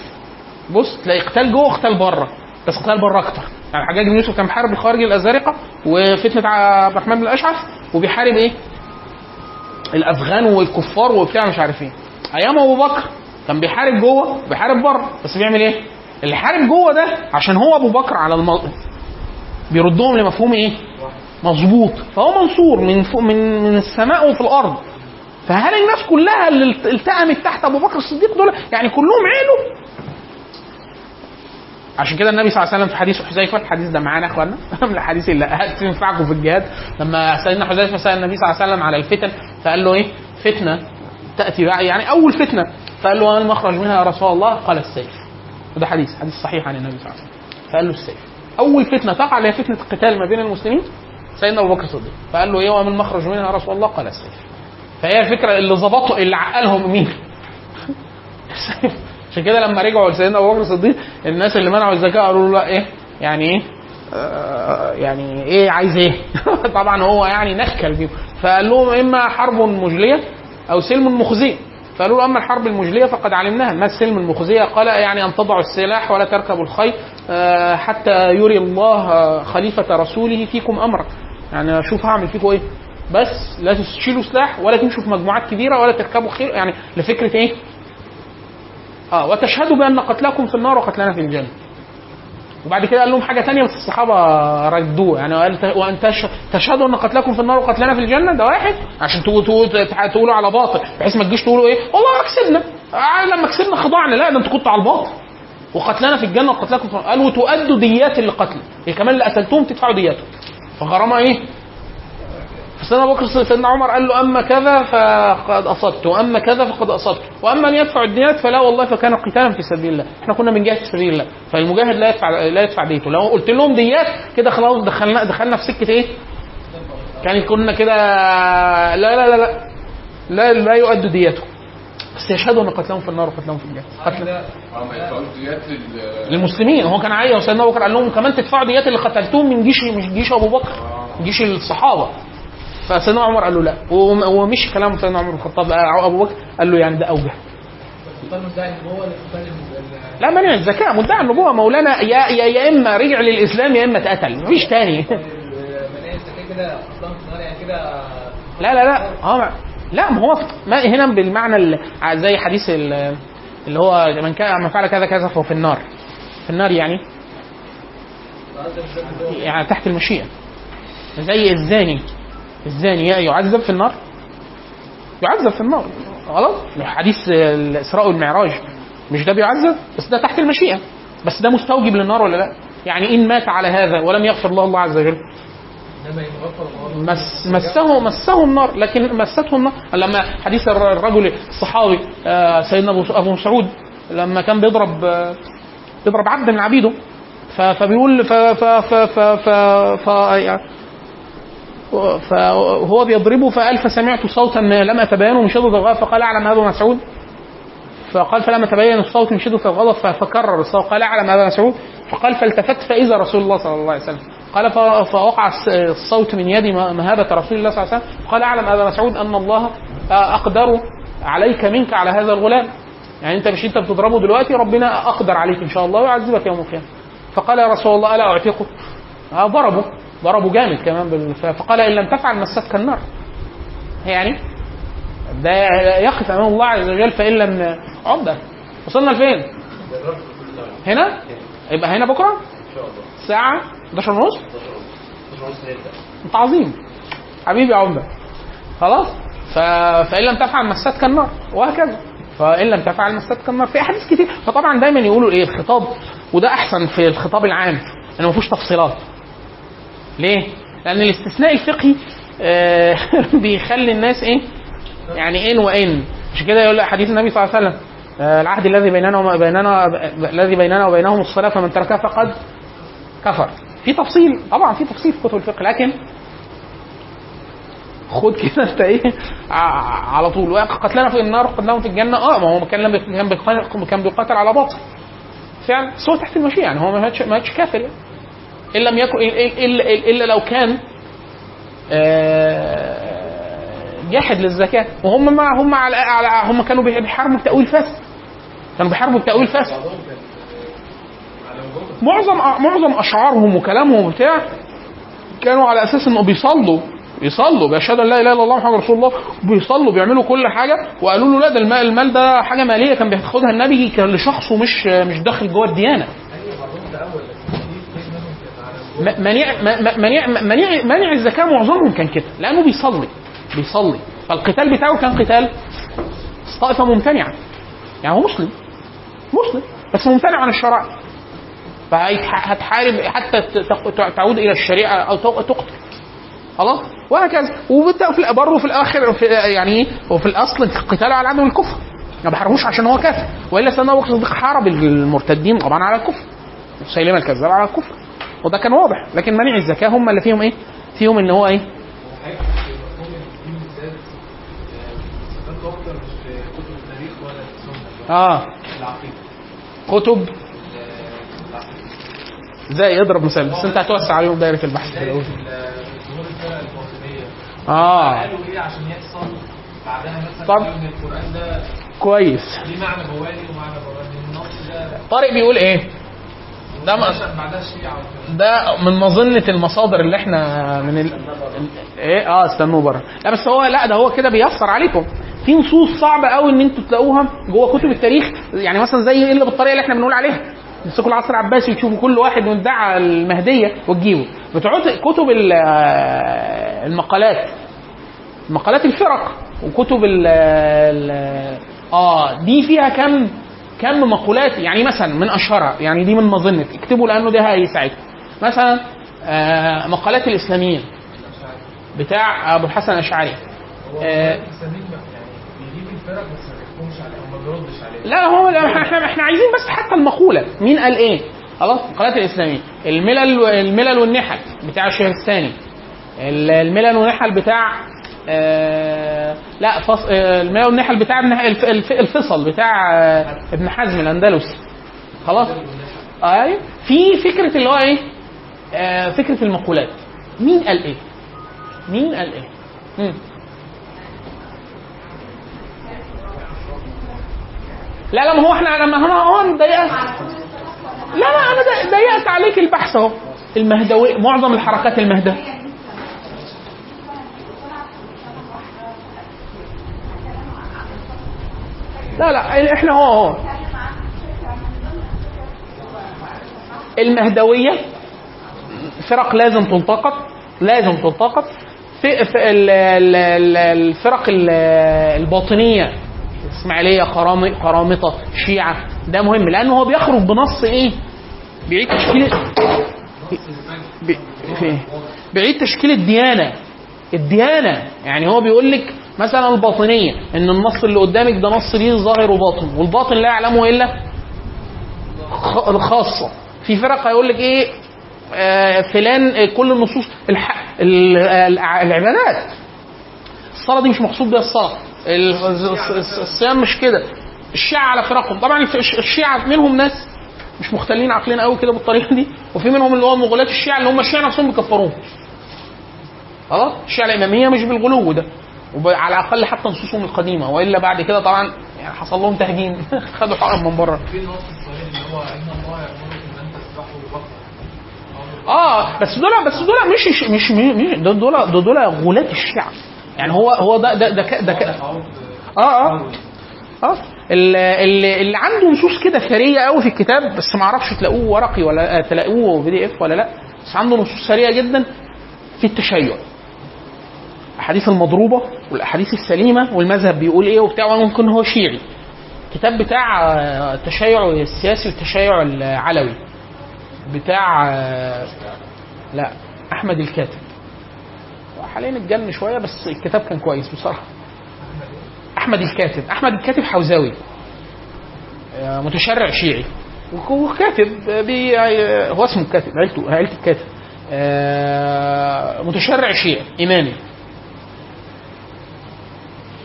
بص تلاقي قتال جوه وقتال بره بس قتال بره أكتر يعني الحجاج بن يوسف كان بيحارب الخوارج الأزارقة وفتنة عبد الرحمن بن الأشعث وبيحارب إيه؟ الأفغان والكفار وبتاع مش عارف إيه أيام أبو بكر كان بيحارب جوه وبيحارب بره بس بيعمل إيه؟ اللي حارب جوه ده عشان هو أبو بكر على الم... بيردهم لمفهوم إيه؟ مظبوط. فهو منصور من فوق من من السماء وفي الأرض. فهل الناس كلها اللي التأمت تحت أبو بكر الصديق دول يعني كلهم عيله عشان كده النبي صلى الله عليه وسلم في حديث حذيفة الحديث ده معانا إخوانا من الاحاديث اللي هتنفعكم في الجهاد. لما سيدنا حذيفة سأل النبي صلى الله عليه وسلم على الفتن فقال له إيه؟ فتنة تأتي بقى يعني أول فتنة. فقال له ما المخرج منها يا رسول الله. قال السيف. وده حديث حديث صحيح عن النبي صلى الله عليه وسلم. فقال له السيف. أول فتنة تقع اللي هي فتنة القتال ما بين المسلمين؟ سيدنا أبو بكر الصديق. فقال له إيه وما المخرج منها؟ يا رسول الله؟ قال السيف. فهي الفكرة اللي ظبطوا اللي عقلهم مين؟ السيف عشان كده لما رجعوا لسيدنا أبو بكر الصديق الناس اللي منعوا الزكاة قالوا له لا إيه؟ يعني إيه؟ آه، يعني إيه عايز إيه؟ طبعا هو يعني نكل بيهم. فقال لهم إما حرب مجلية أو سلم مخزي. فقالوا له أما الحرب المجلية فقد علمناها. ما السلم المخزية؟ قال يعني أن تضعوا السلاح ولا تركبوا الخيل آه، حتى يري الله خليفة رسوله فيكم أمرا. يعني شوف هعمل فيكم إيه. بس لا تشيلوا سلاح ولا تمشوا في مجموعات كبيرة ولا تركبوا خيل يعني لفكرة إيه؟ آه وتشهدوا بأن قتلكم في النار وقتلنا في الجنة. وبعد كده قال لهم حاجة تانية بس الصحابة ردوه. يعني قال وأن تش- تشهدوا أن قتلكم في النار وقتلنا في الجنة؟ ده واحد. عشان تقولوا على باطل. بحيث ما تجيش تقولوا إيه؟ والله كسبنا. آه لما كسبنا خضعنا. لا ده أنتوا كنتوا على الباطل. وقتلنا في الجنة وقتلكم في النار. قال وتؤدوا ديات اللي قتل يعني كمان؟ اللي قتلتهم تدفعوا دياتهم. فغرامه إيه؟ سيدنا أبو بكر سيدنا عمر قال له أما كذا فقد أصبت وأما كذا فقد أصبت وأما أن يدفع الديات فلا والله فكان قتالا في سبيل الله إحنا كنا بنجاهد في سبيل الله فالمجاهد لا يدفع لا يدفع ديته لو قلت لهم ديات كده خلاص دخلنا دخلنا في سكة إيه كان كنا كده لا لا لا لا لا لا يؤدوا ديته بس يشهدوا ان قتلهم في النار وقتلهم في الجنه قتل آه ما يدفعوش ديات لل للمسلمين. هو كان عايز سيدنا أبو بكر قال لهم كمان تدفعوا ديات اللي قتلتوهم من جيش مش جيش أبو بكر جيش الصحابة. فسيدنا عمر قال له لا. وم- ومشي كلام سيدنا عمر بن الخطاب. أبو بكر قال له يعني ده أوجه. لا مانع الزكاة. مدعي النبوه مولانا. يا يا يا إما رجع للإسلام يا إما اتقتل. مفيش تاني. كده أصلا في النار يعني كده لا لا لا. آه لا ما هو ما هنا بالمعنى ال- زي حديث ال- اللي هو من كان من فعل كذا كذا فهو في النار. في النار يعني؟ يعني تحت المشيئة. زي الزاني. الزاني يعذب في النار؟ يعذب في النار. خلاص حديث الإسراء والمعراج مش ده بيعذب؟ بس ده تحت المشيئة. بس ده مستوجب للنار ولا لا؟ يعني إن مات على هذا ولم يغفر الله الله عز وجل مس مسه مسه النار لكن مسته النار لما حديث الر- الرجل الصحابي آه، سيدنا أبو مسعود لما كان بيضرب آه، بيضرب عبد من عبيده فبيقول ف ف ف ف ف ف فهو بيضربه فقال فسمعت صوتا لم أتبينه من شدة الغضب. فقال أعلم ابو مسعود فقال فلما تبين الصوت من شدة الغضب فكرر الصوت. قال أعلم ابا مسعود فقال فالتفت فإذا رسول الله صلى الله عليه وسلم. قال فوقع الصوت من يدي م- مهابه رسول الله صلى الله عليه وسلم. قال أعلم ابا مسعود أن الله أقدر عليك منك على هذا الغلام. يعني أنت مش أنت بتضربه دلوقتي ربنا أقدر عليك إن شاء الله ويعذبك يوم القيامة. فقال يا رسول الله ألا أعتقه؟ آه، ضربه ضربه جامد كمان فقال إن لم تفعل مستك النار. يعني ده يقف أمام الله عز وجل فإن لم عمده وصلنا لفين؟ هنا؟ يبقى هنا بكرة؟ إن شاء الله. الساعة 11 ونص؟ 11 ونص؟ انت عظيم حبيبي يا عمدة. خلاص؟ ف... فإن لم تفعل مستك النار. وهكذا. فإن لم تفعل مستك النار. في أحاديث كتير. فطبعا دايما يقولوا إيه؟ الخطاب. وده أحسن في الخطاب العام. إنه ما فيهوش تفصيلات. ليه؟ لأن الاستثناء الفقهي آه، بيخلي الناس إيه؟ يعني إن وإن. مش كده يقول حديث النبي صلى الله عليه وسلم آه، العهد الذي بيننا وما بيننا الذي بيننا وبينهم الصلاة فمن تركها فقد كفر. في تفصيل طبعا في تفصيل في كتب الفقه لكن خد كده أنت إيه على طول. قتلنا في النار قتلناهم في الجنة آه ما هو كان كان بيقاتل- على باطل. فعلا هو تحت المشيئة يعني هو ما ماتش كافر. يعني إن لم يكن الا إلا, لو كان آه، جاحد للزكاة. وهم ما هم على هم كانوا بيحاربوا بتاويل فاسد. كانوا بيحاربوا بتاويل فاسد. معظم معظم أشعارهم وكلامهم وبتاع كانوا على أساس إنه بيصلوا بيصلوا بيشهدوا لا إله إلا الله محمد رسول الله بيصلوا بيعملوا كل حاجة وقالوا له لا ده المال, المال ده حاجة مالية كان بياخدها النبي كان لشخصه مش مش داخل جوه الديانة. منيع منيع منيع منيع الزكاة معظمهم كان كده لأنه بيصلي بيصلي. فالقتال بتاعه كان قتال طائفة ممتنعة. يعني هو مسلم مسلم بس ممتنع عن الشرائع. فهتحارب حتى تعود إلى الشريعة أو تقتل. خلاص؟ وهكذا. وبالتالي في برضه في الآخر في يعني إيه هو في الأصل القتال على العدو الكفر. ما بحاربوش عشان هو كافر. وإلا سيدنا أبو بكر الصديق حارب المرتدين طبعا على الكفر. مسيلمه الكذاب على الكفر. وده كان واضح. لكن منع الزكاة هم اللي فيهم إيه؟ فيهم إن هو إيه؟ آه. كتب. إزاي اضرب مثال. بس انت هتوسع عليهم دايرة البحث الفرق الباطنيه آه. قالوا عشان يحصل بعدها مثلا طب. ان القران ده كويس. ليه معنى ومعنى النص ده طارق بيقول إيه؟ ده ده من مظنة المصادر اللي إحنا من ال... إيه؟ آه استنوا بره. لا بس هو لا ده هو كده بيأثر عليكم. في نصوص صعبة قوي إن أنتوا تلاقوها جوه كتب التاريخ يعني مثلا زي اللي بالطريقة اللي إحنا بنقول عليها. تمسكوا العصر العباسي وتشوفوا كل واحد مدعى المهدية وتجيبه. بتوع كتب آه، المقالات. مقالات الفرق وكتب ال- آه دي فيها كم كم مقولات. يعني مثلا من أشهرها. يعني دي من مظنة. اكتبوا لأنه ده هيساعدكم مثلا آه مقالات الإسلاميين. بتاع أبو الحسن الأشعري. آه بيردش لا هو إحنا إحنا عايزين بس حتى المقولة. مين قال إيه؟ خلاص مقالات الإسلامية. الملل الملل والنحل بتاع الشيخ الثاني. ال- الملل والنحل بتاع آه لا فص... آه الملل والنحل بتاع. الفصل بتاع آه ابن حزم الاندلسي خلاص؟ أي في فكرة اللي هو إيه؟ آه فكرة المقولات. مين قال إيه؟ مين قال إيه؟ مم. لا لا ما هو إحنا أنا ما هو ضيقت. لا لا أنا ضيقت عليك البحث أهو. المهدوية معظم الحركات المهدوية لا لا إحنا هو هو المهدوية فرق لازم تلتقط لازم تلتقط في الفرق الباطنية اسماعيليه قرامطه شيعة. ده مهم لأنه هو بيخرج بنص إيه؟ بيعيد تشكيل بيعيد تشكيل الديانة. الديانة يعني هو بيقول لك مثلا الباطنية إن النص اللي قدامك ده نص ليه ظاهر وباطن والباطن لا يعلمه إلا الخاصة. في فرق هيقول لك إيه؟ آه فلان آه، كل النصوص الح... ال- آه، الع- العبادات. الصلاة دي مش مقصود بيها الصلاة. ال- الص- الص- الصيام مش كده. الشيعة على فرقهم طبعا الشيعة منهم ناس مش مختلين عقليا قوي كده بالطريقة دي وفي منهم اللي هو مغلاة الشيعة اللي هم الشيعة نفسهم بيكفروهم. خلاص؟ الشيعة الإمامية مش بالغلو ده وعلى الأقل حتى نصوصهم القديمة وإلا بعد كده طبعا يعني حصل لهم تهجين. خدوا حقهم من بره. في النص الصحيح اللي هو إن الله تذبحوا بقره آه بس دول بس دول مش مش مش دول دول دول, دول غلاة الشيعة. يعني هو هو ده ده ده ده آه آه. آه. اللي, اللي عنده نصوص كده ثرية قوي في الكتاب بس ما أعرفش تلاقوه ورقي ولا آه، تلاقوه بي دي إف ولا لأ بس عنده نصوص ثرية جدا في التشيع. الاحاديث المضروبة والأحاديث السليمة والمذهب بيقول إيه وبتاع ممكن هو شيعي. كتاب بتاع آه، التشيع السياسي والتشيع العلوي. بتاع آه، لا أحمد الكاتب. حاليا اتجن شوية بس الكتاب كان كويس بصراحة. أحمد الكاتب أحمد الكاتب حوزاوي. آه، متشرع شيعي. وكاتب آه، بي آه، هو اسمه الكاتب عيلته عيلة الكاتب. متشرع شيعي امامي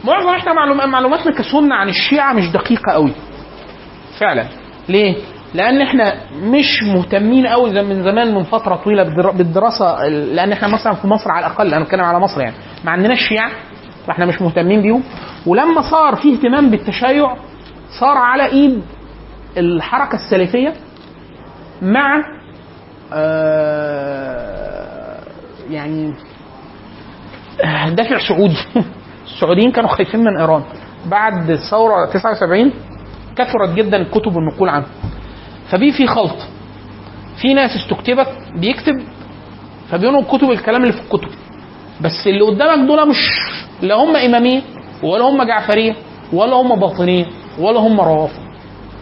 معظم إحنا معلوم- معلوماتنا كسنة عن الشيعة مش دقيقة قوي فعلا. ليه؟ لأن إحنا مش مهتمين قوي زي من زمان من فترة طويلة بالدرا- بالدراسة ال- لأن إحنا مثلا في مصر على الأقل أنا بتكلم على مصر يعني. ما عندناش شيعة فاحنا مش مهتمين بيهم. ولما صار في اهتمام بالتشيع صار على إيد الحركة السلفية مع آه يعني دافع سعودي. السعوديين كانوا خايفين من إيران. بعد الثورة 79 كثرت جدا الكتب والنقول عنه. فبي في خلط. في ناس استكتبت بيكتب فبينهم كتب الكلام اللي في الكتب. بس اللي قدامك دول مش لا هم اماميه ولا هم جعفريه ولا هم باطنيه ولا هم روافض.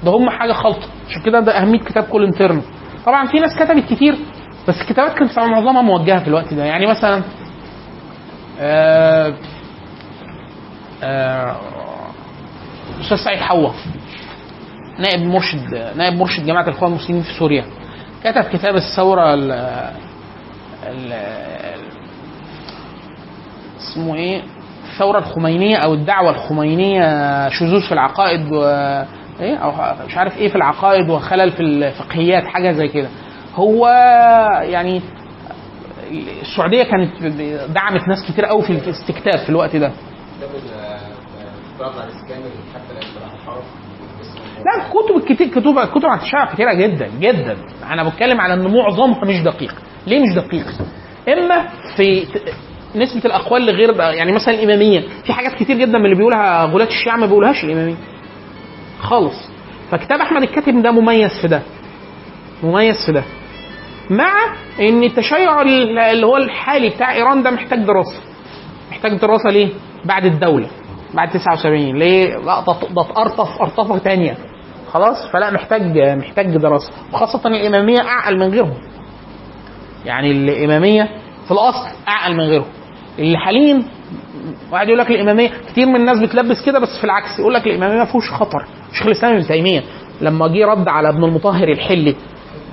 ده هم حاجة خلطه عشان كده ده أهمية كتاب كل انترن. طبعا في ناس كتبت كتير بس الكتابات كانت معظمها موجهة في الوقت ده. يعني مثلا آه آه أستاذ سعيد حوا نائب مرشد نائب مرشد جماعة الإخوان المسلمين في سوريا. كتب كتاب الثورة ال اسمه إيه؟ الثورة الخمينية أو الدعوة الخمينية شذوذ في العقائد و إيه؟ أو مش عارف إيه في العقائد وخلل في الفقهيات حاجة زي كده. هو يعني السعودية كانت دعمت ناس كتير قوي في الاستكتاب في الوقت ده. كتاب البراد على الأسكان حتى لا الكتب الكتير كتب كتب عن التشيع كتيرة جدا جدا. أنا بتكلم على إن معظمها مش دقيق. ليه مش دقيق؟ إما في نسبة الأقوال لغير يعني مثلا الاماميه في حاجات كتير جدا من اللي بيقولها غلاة الشيعة ما بيقولهاش الاماميه خالص. فكتاب أحمد الكاتب ده مميز في ده. مميز في ده. مع إن التشيع ال- اللي هو الحالي بتاع إيران ده محتاج دراسة. محتاج دراسة ليه؟ بعد الدولة. بعد 79 ليه؟ لأ ده اتقرطف ارطفه ثانية خلاص فلا محتاج محتاج دراسة. وخاصة الإمامية أعقل من غيرهم. يعني الإمامية في الأصل أعقل من غيرهم. اللي حاليا واحد يقول لك الإمامية كتير من الناس بتلبس كده بس في العكس يقول لك الإمامية ما فيهوش خطر. شيخ الإسلام ابن تيمية لما جه رد على ابن المطهر الحلي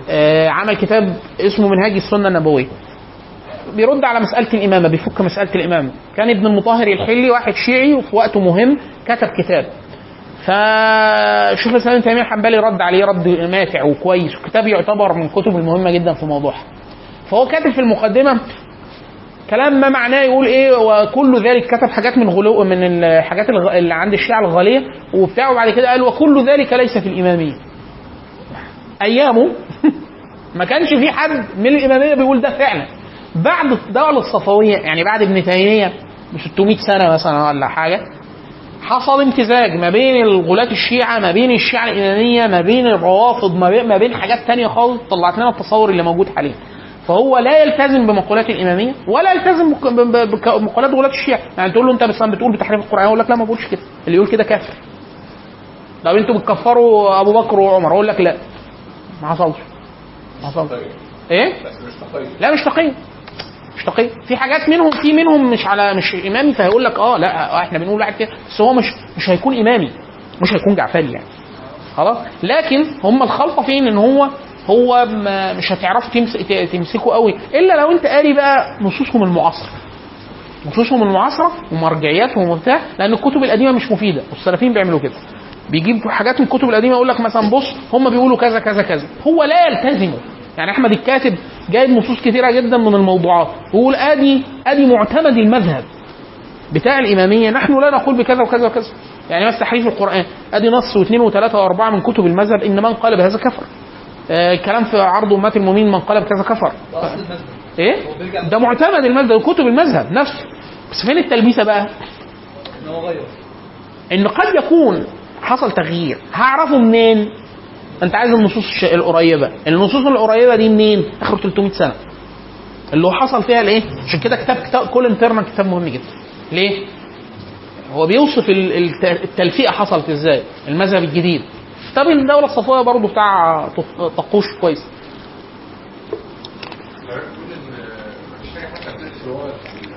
آه عمل كتاب اسمه منهاج السنة النبوية. بيرد على مسألة الإمامة بيفك مسألة الإمامة. كان ابن المطهر الحلي واحد شيعي وفي وقته مهم كتب كتاب. فشوف الاسلام ابن تيمية الحنبلي رد عليه رد ماتع وكويس. وكتاب يعتبر من الكتب المهمة جدا في موضوعها فهو كاتب في المقدمة كلام ما معناه يقول إيه وكل ذلك كتب حاجات من غلو من الحاجات اللي عند الشيعة الغالية وبتاع وبعد كده قال وكل ذلك ليس في الإمامية. أيامه ما كانش في حد من الإمامية بيقول ده فعلا. بعد الدولة الصفوية يعني بعد ابن تيمية ب 600 سنة مثلا ولا حاجة حصل امتزاج ما بين الغلاة الشيعة ما بين الشيعة الإمامية ما بين الروافض ما بين, ما بين حاجات تانية خالص طلعت لنا التصور اللي موجود حاليا. فهو لا يلتزم بمقولات الإمامية ولا يلتزم بمقولات غلاة الشيعة. يعني تقول له أنت بس بتقول بتحريف القرآن يقول لك لا ما بقولش كده. اللي يقول كده كافر. طب أنتوا بتكفروا أبو بكر وعمر أقول لك لا. ما حصلش. ما حصلش. إيه؟ بس مش تقييم. لا مش تقي مش تقي في حاجات منهم في منهم مش على مش إمامي فهيقول لك آه لأ آه إحنا بنقول واحد كده بس هو مش مش هيكون إمامي مش هيكون جعفري يعني. خلاص؟ لكن هم الخلطه فين؟ إن هو هو مش هتعرفوا تمس... ت- تمسكوا قوي إلا لو أنت قاري بقى نصوصهم المعاصرة. نصوصهم المعاصرة ومرجعياتهم وبتاع لأن الكتب القديمة مش مفيدة والسلفيين بيعملوا كده. بيجيب حاجات من الكتب القديمة يقول لك مثلا بص هم بيقولوا كذا كذا كذا. هو لا يلتزموا يعني أحمد الكاتب جايب نصوص كثيرة جدا من الموضوعات. ويقول ادي آدي معتمد المذهب. بتاع الإمامية نحن لا نقول بكذا وكذا وكذا. يعني مثلا تحريف القرآن. آدي نص واثنين وثلاثة وأربعة من كتب المذهب ان من قال بهذا كفر. آه كلام في عرض امات المؤمنين من قال بكذا كفر. إيه؟ ده معتمد المذهب كتب المذهب نفسه. بس فين التلبيسة بقى؟ إن هو غير. إن قد يكون حصل تغيير هعرفه منين؟ أنت عايز النصوص القريبة. النصوص القريبة دي منين؟ آخر 300 سنة. اللي هو حصل فيها الإيه؟ عشان كده كتاب كتاب انترنال كتاب مهم جدا. ليه؟ هو بيوصف ال- الت- التلفيقه حصلت إزاي؟ المذهب الجديد. كتاب الدولة الصفويه برضه بتاع طق- طقوش كويس. بتقول ان مفيش حاجة حتى بتدرس اللي هو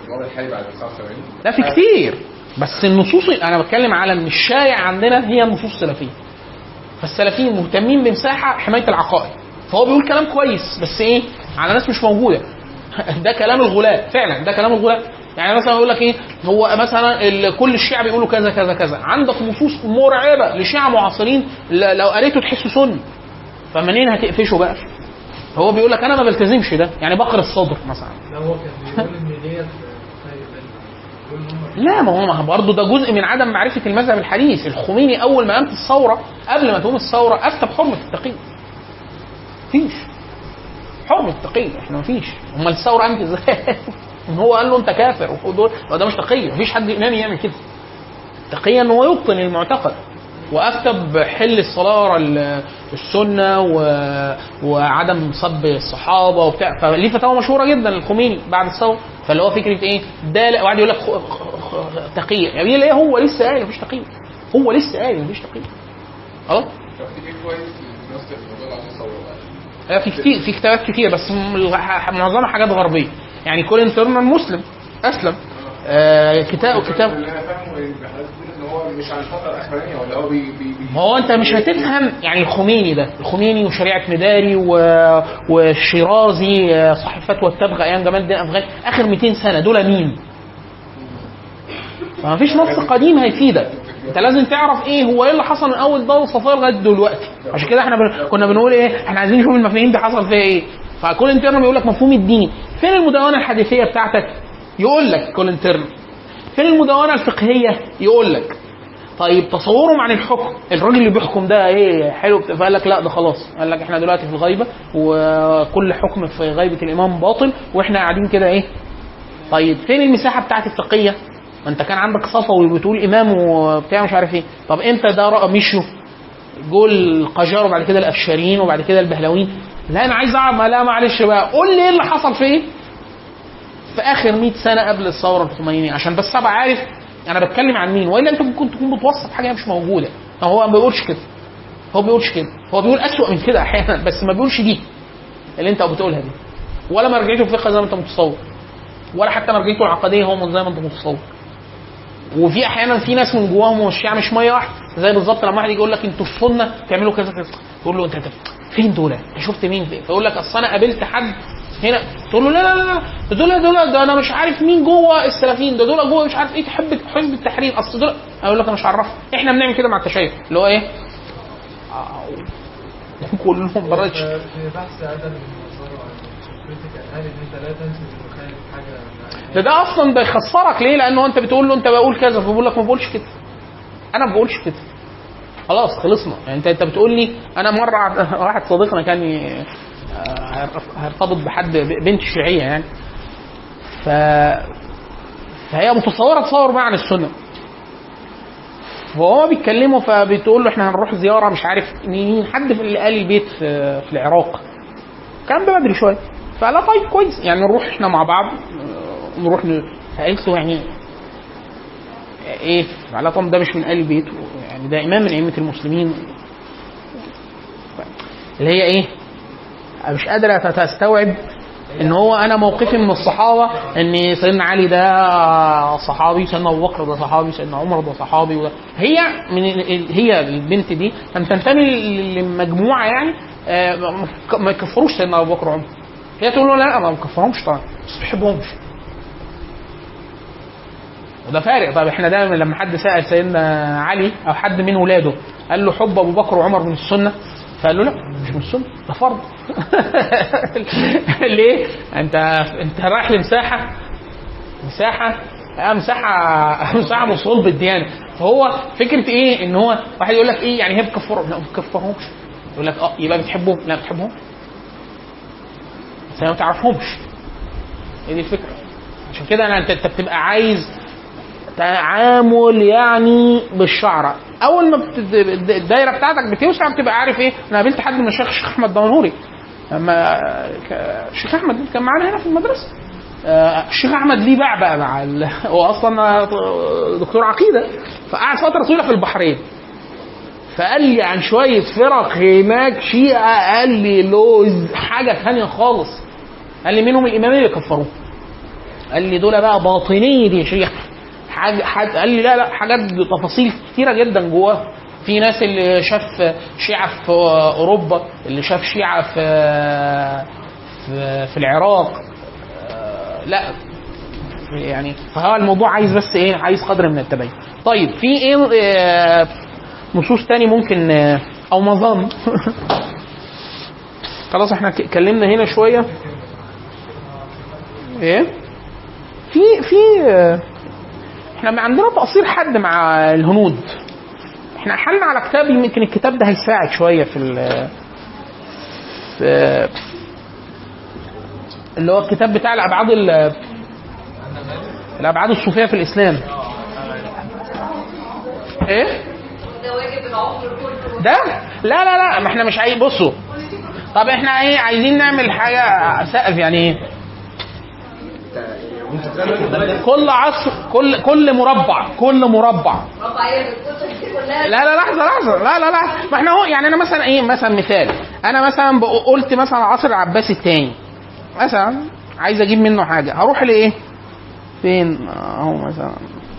الوضع الحالي بعد 79 لا في كتير. بس النصوص أنا بتكلم على إن الشائع عندنا هي النصوص السلفية. فالسلفيين مهتمين بمساحة حماية العقائد. فهو بيقول كلام كويس بس إيه؟ على ناس مش موجودة. ده كلام الغلاة فعلا ده كلام الغلاة. يعني مثلا يقول لك إيه؟ هو مثلا كل الشيعة بيقولوا كذا كذا كذا. عندك نصوص مرعبه لشيعة معاصرين لو قريته تحسه سني فمنين هتقفشه بقى؟ هو بيقول لك أنا ما بلتزمش ده. يعني بقر الصدر مثلا. لا هو كان بيقول إن ديت خير بيقول ان هم لا ما هو برضه ده جزء من عدم معرفة المذهب الحديث. الخميني أول ما قامت الثورة قبل ما تقوم الثورة افتى بحرمه التقيه مفيش. حرمة التقيه إحنا مفيش. أمال الثورة قامت إزاي؟ ان هو قال له أنت كافر ودول ده مش تقيه مفيش حد امامي يعمل كده. تقيه ان هو يبطن المعتقد. وافتى بحل الصلاة السنة و... وعدم سب الصحابة وبتاع. فليه فتاوى مشهورة جدا الخميني بعد الثورة. فاللي هو فكرة إيه؟ ده وقعد يقول لك خ- خ- تقيه يعني ليه هو لسه قايل مفيش تقيه هو لسه قايل مفيش تقيه خلاص؟ في كتير في كتابات كتير بس معظمها حاجات غربية. يعني كولين تيرنر مسلم أسلم. آه كتاب كتاب. هو مش عن الفترة الأخرانية ولا هو بي بي ما هو أنت مش هتفهم يعني الخميني ده الخميني وشريعتمداري و... والشيرازي آه، صاحب فتوى التبغ أيام جمال الدين الافغاني آخر 200 سنة دول مين؟ فما فيش نص قديم هيفيدك. أنت لازم تعرف إيه هو إيه اللي حصل من أول دوله الصفويه لغاية دلوقتي. عشان كده إحنا بن... كنا بنقول إيه إحنا عايزين نشوف المفاهيم دي حصل فيها إيه. فكولين تيرنر يقول لك مفهوم الدين. فين المدونة الحديثية بتاعتك؟ يقول لك كولين تيرنر. فين المدونه الفقهيه؟ يقول لك. طيب تصورهم عن الحكم. الراجل اللي بيحكم ده إيه؟ حلو فقال لك لا ده خلاص. قال لك إحنا دلوقتي في الغيبة وكل حكم في غيبة الإمام باطل وإحنا قاعدين كده إيه؟ طيب فين المساحة بتاعت التقيه ما أنت كان عندك صفوي بتقول إمام وبتاع مش عارف إيه. طب إمتى ده رأى مشيوا جول القجار وبعد كده الأفشاريين وبعد كده البهلويين. لا أنا عايز أعرف لا معلش بقى. قول لي إيه اللي حصل فين؟ في آخر 100 سنة قبل الثورة الخمينيه عشان بس أبقى عارف أنا بتكلم عن مين وإلا أنت ممكن تكون بتوصف حاجة مش موجودة. هو ما بيقولش كده. هو بيقولش كده. هو بيقول أسوأ من كده أحيانا بس ما بيقولش دي اللي أنت بتقولها دي. ولا مرجعيته الفقه زي ما أنت متصور. ولا حتى مرجعيته العقدية هو زي ما أنت متصور. وفي أحيانا في ناس من جواهم والشيعة مش مية واحدة. زي بالظبط لما واحد يجي يقول لك أنتوا السنة تعملوا كذا كذا. تقول له أنت فين دول؟ أنت شفت مين؟ فيقول لك أصل أنا قابلت حد هنا تقول له لا لا لا دول دول ده أنا مش عارف مين جوه السلفيين ده دول جوه مش عارف إيه. تحب حزب التحرير. أصل دول أقول لك أنا مش عارفهم. إحنا بنعمل كده مع التشيع اللي هو إيه؟ آه، كلهم بره في بحث حاجة ده ده أصلا ده يخسرك ليه؟ لأنه أنت بتقول له أنت بقول كذا فبيقول لك ما بقولش كده. أنا ما بقولش كده. خلاص خلصنا. يعني أنت أنت بتقول لي أنا مرة واحد صديقنا كان هيرتبط بحد بنت شيعية يعني. ف فهي متصورة تصور بقى عن السنة. فهو بيتكلموا فبتقول له إحنا هنروح زيارة مش عارف مين حد في اللي قال البيت في, العراق. كان بدري شوية. فقال طيب كويس. يعني نروح إحنا مع بعض. نروح ن... فقالت له يعني. إيه؟ لها طب ده مش من آل البيت. يعني ده إمام من أئمة المسلمين. اللي هي إيه؟ مش قادره تستوعب إن هو أنا موقفي من الصحابة إن سيدنا علي ده صحابي سيدنا أبو بكر ده صحابي سيدنا عمر ده صحابي وده هي من هي البنت دي كانت تنتمي لمجموعة يعني آه، ما- ما يكفروش سيدنا أبو بكر وعمر هي تقول له لا ما بكفرهمش طبعا بس ما بحبهمش وده فارق. طب إحنا دايما لما حد سأل سيدنا علي أو حد من ولاده قال له حب أبو بكر وعمر من السنة؟ فقال له لا مش من السنة ده فرض. ليه؟ انت انت رايح لمساحة مساحة آه مساحة مساحة من صلب الديانة. فهو فكرة إيه؟ إن هو واحد يقول لك إيه؟ يعني هي بتكفرهم لا ما بتكفرهمش يقول لك آه يبقى بتحبهم. لا بتحبهم بس ما تعرفهمش هي دي الفكرة. عشان كده أنا أنت بتبقى عايز تعامل يعني بالشعرة أول ما. الدايرة بتاعتك بتوسع بتبقى عارف إيه؟ أنا قابلت حد من الشيخ الشيخ أحمد دمنهوري لما الشيخ أحمد كان معانا هنا في المدرسة. آه، الشيخ أحمد ليه باع بقى مع. هو أصلا دكتور عقيدة. فقعد فترة طويلة في البحرين. فقال لي عن شوية فرق هناك شيعة قال لي لوز حاجة ثانية خالص. قال لي منهم الاماميه كفروه. قال لي دول بقى باطنيه يا شيخ. حاجة حاجة قال لي لا لا حاجات تفاصيل كتيرة جدا جواه. في ناس اللي شاف شيعة في أوروبا اللي شاف شيعة في في, في العراق. آه، لا يعني فهو الموضوع عايز بس إيه عايز قدر من التبين طيب في إيه آه، نصوص تاني ممكن آه، أو مظان؟ خلاص إحنا اتكلمنا هنا شوية. إيه؟ في في ما عندنا تقصير حد مع الهنود. إحنا حلنا على كتاب يمكن الكتاب ده هيساعد شوية في ال في اللي هو الكتاب بتاع الأبعاد ال- الأبعاد الصوفية في الإسلام. إيه؟ ده؟ لا لا لا ما إحنا مش عايز بصوا. طب إحنا إيه عايزين نعمل حاجة سقف يعني إيه كل عصر كل كل مربع كل مربع. لا لا لحظة لحظة. لا لا لا. ما إحنا هو يعني أنا مثلا إيه؟ مثلا مثال. أنا مثلا قلت مثلا العصر العباسي الثاني مثلا عايز أجيب منه حاجة. هروح لإيه؟ فين؟ أهو مثلا.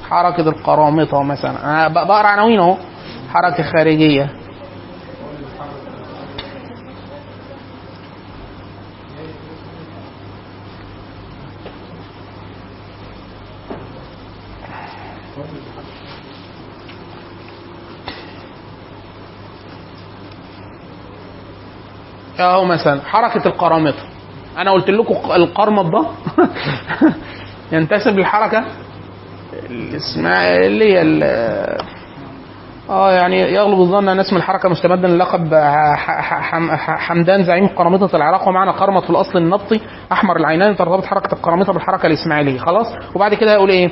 حركة القرامطة مثلا. أنا بقرأ عناوين أهو. حركة خارجية. اهو مثلا حركة القرامطة. أنا قلت لكم القرمط ده ينتسب للحركة الاسماعيليه ال- آه يعني يغلب الظن أن اسم الحركة مستمدا من لقب حمدان زعيم قرامطة العراق ومعنى قرمط في الأصل النبطي أحمر العينين ترتبط حركة القرامطة بالحركة الإسماعيلية. خلاص؟ وبعد كده يقول إيه؟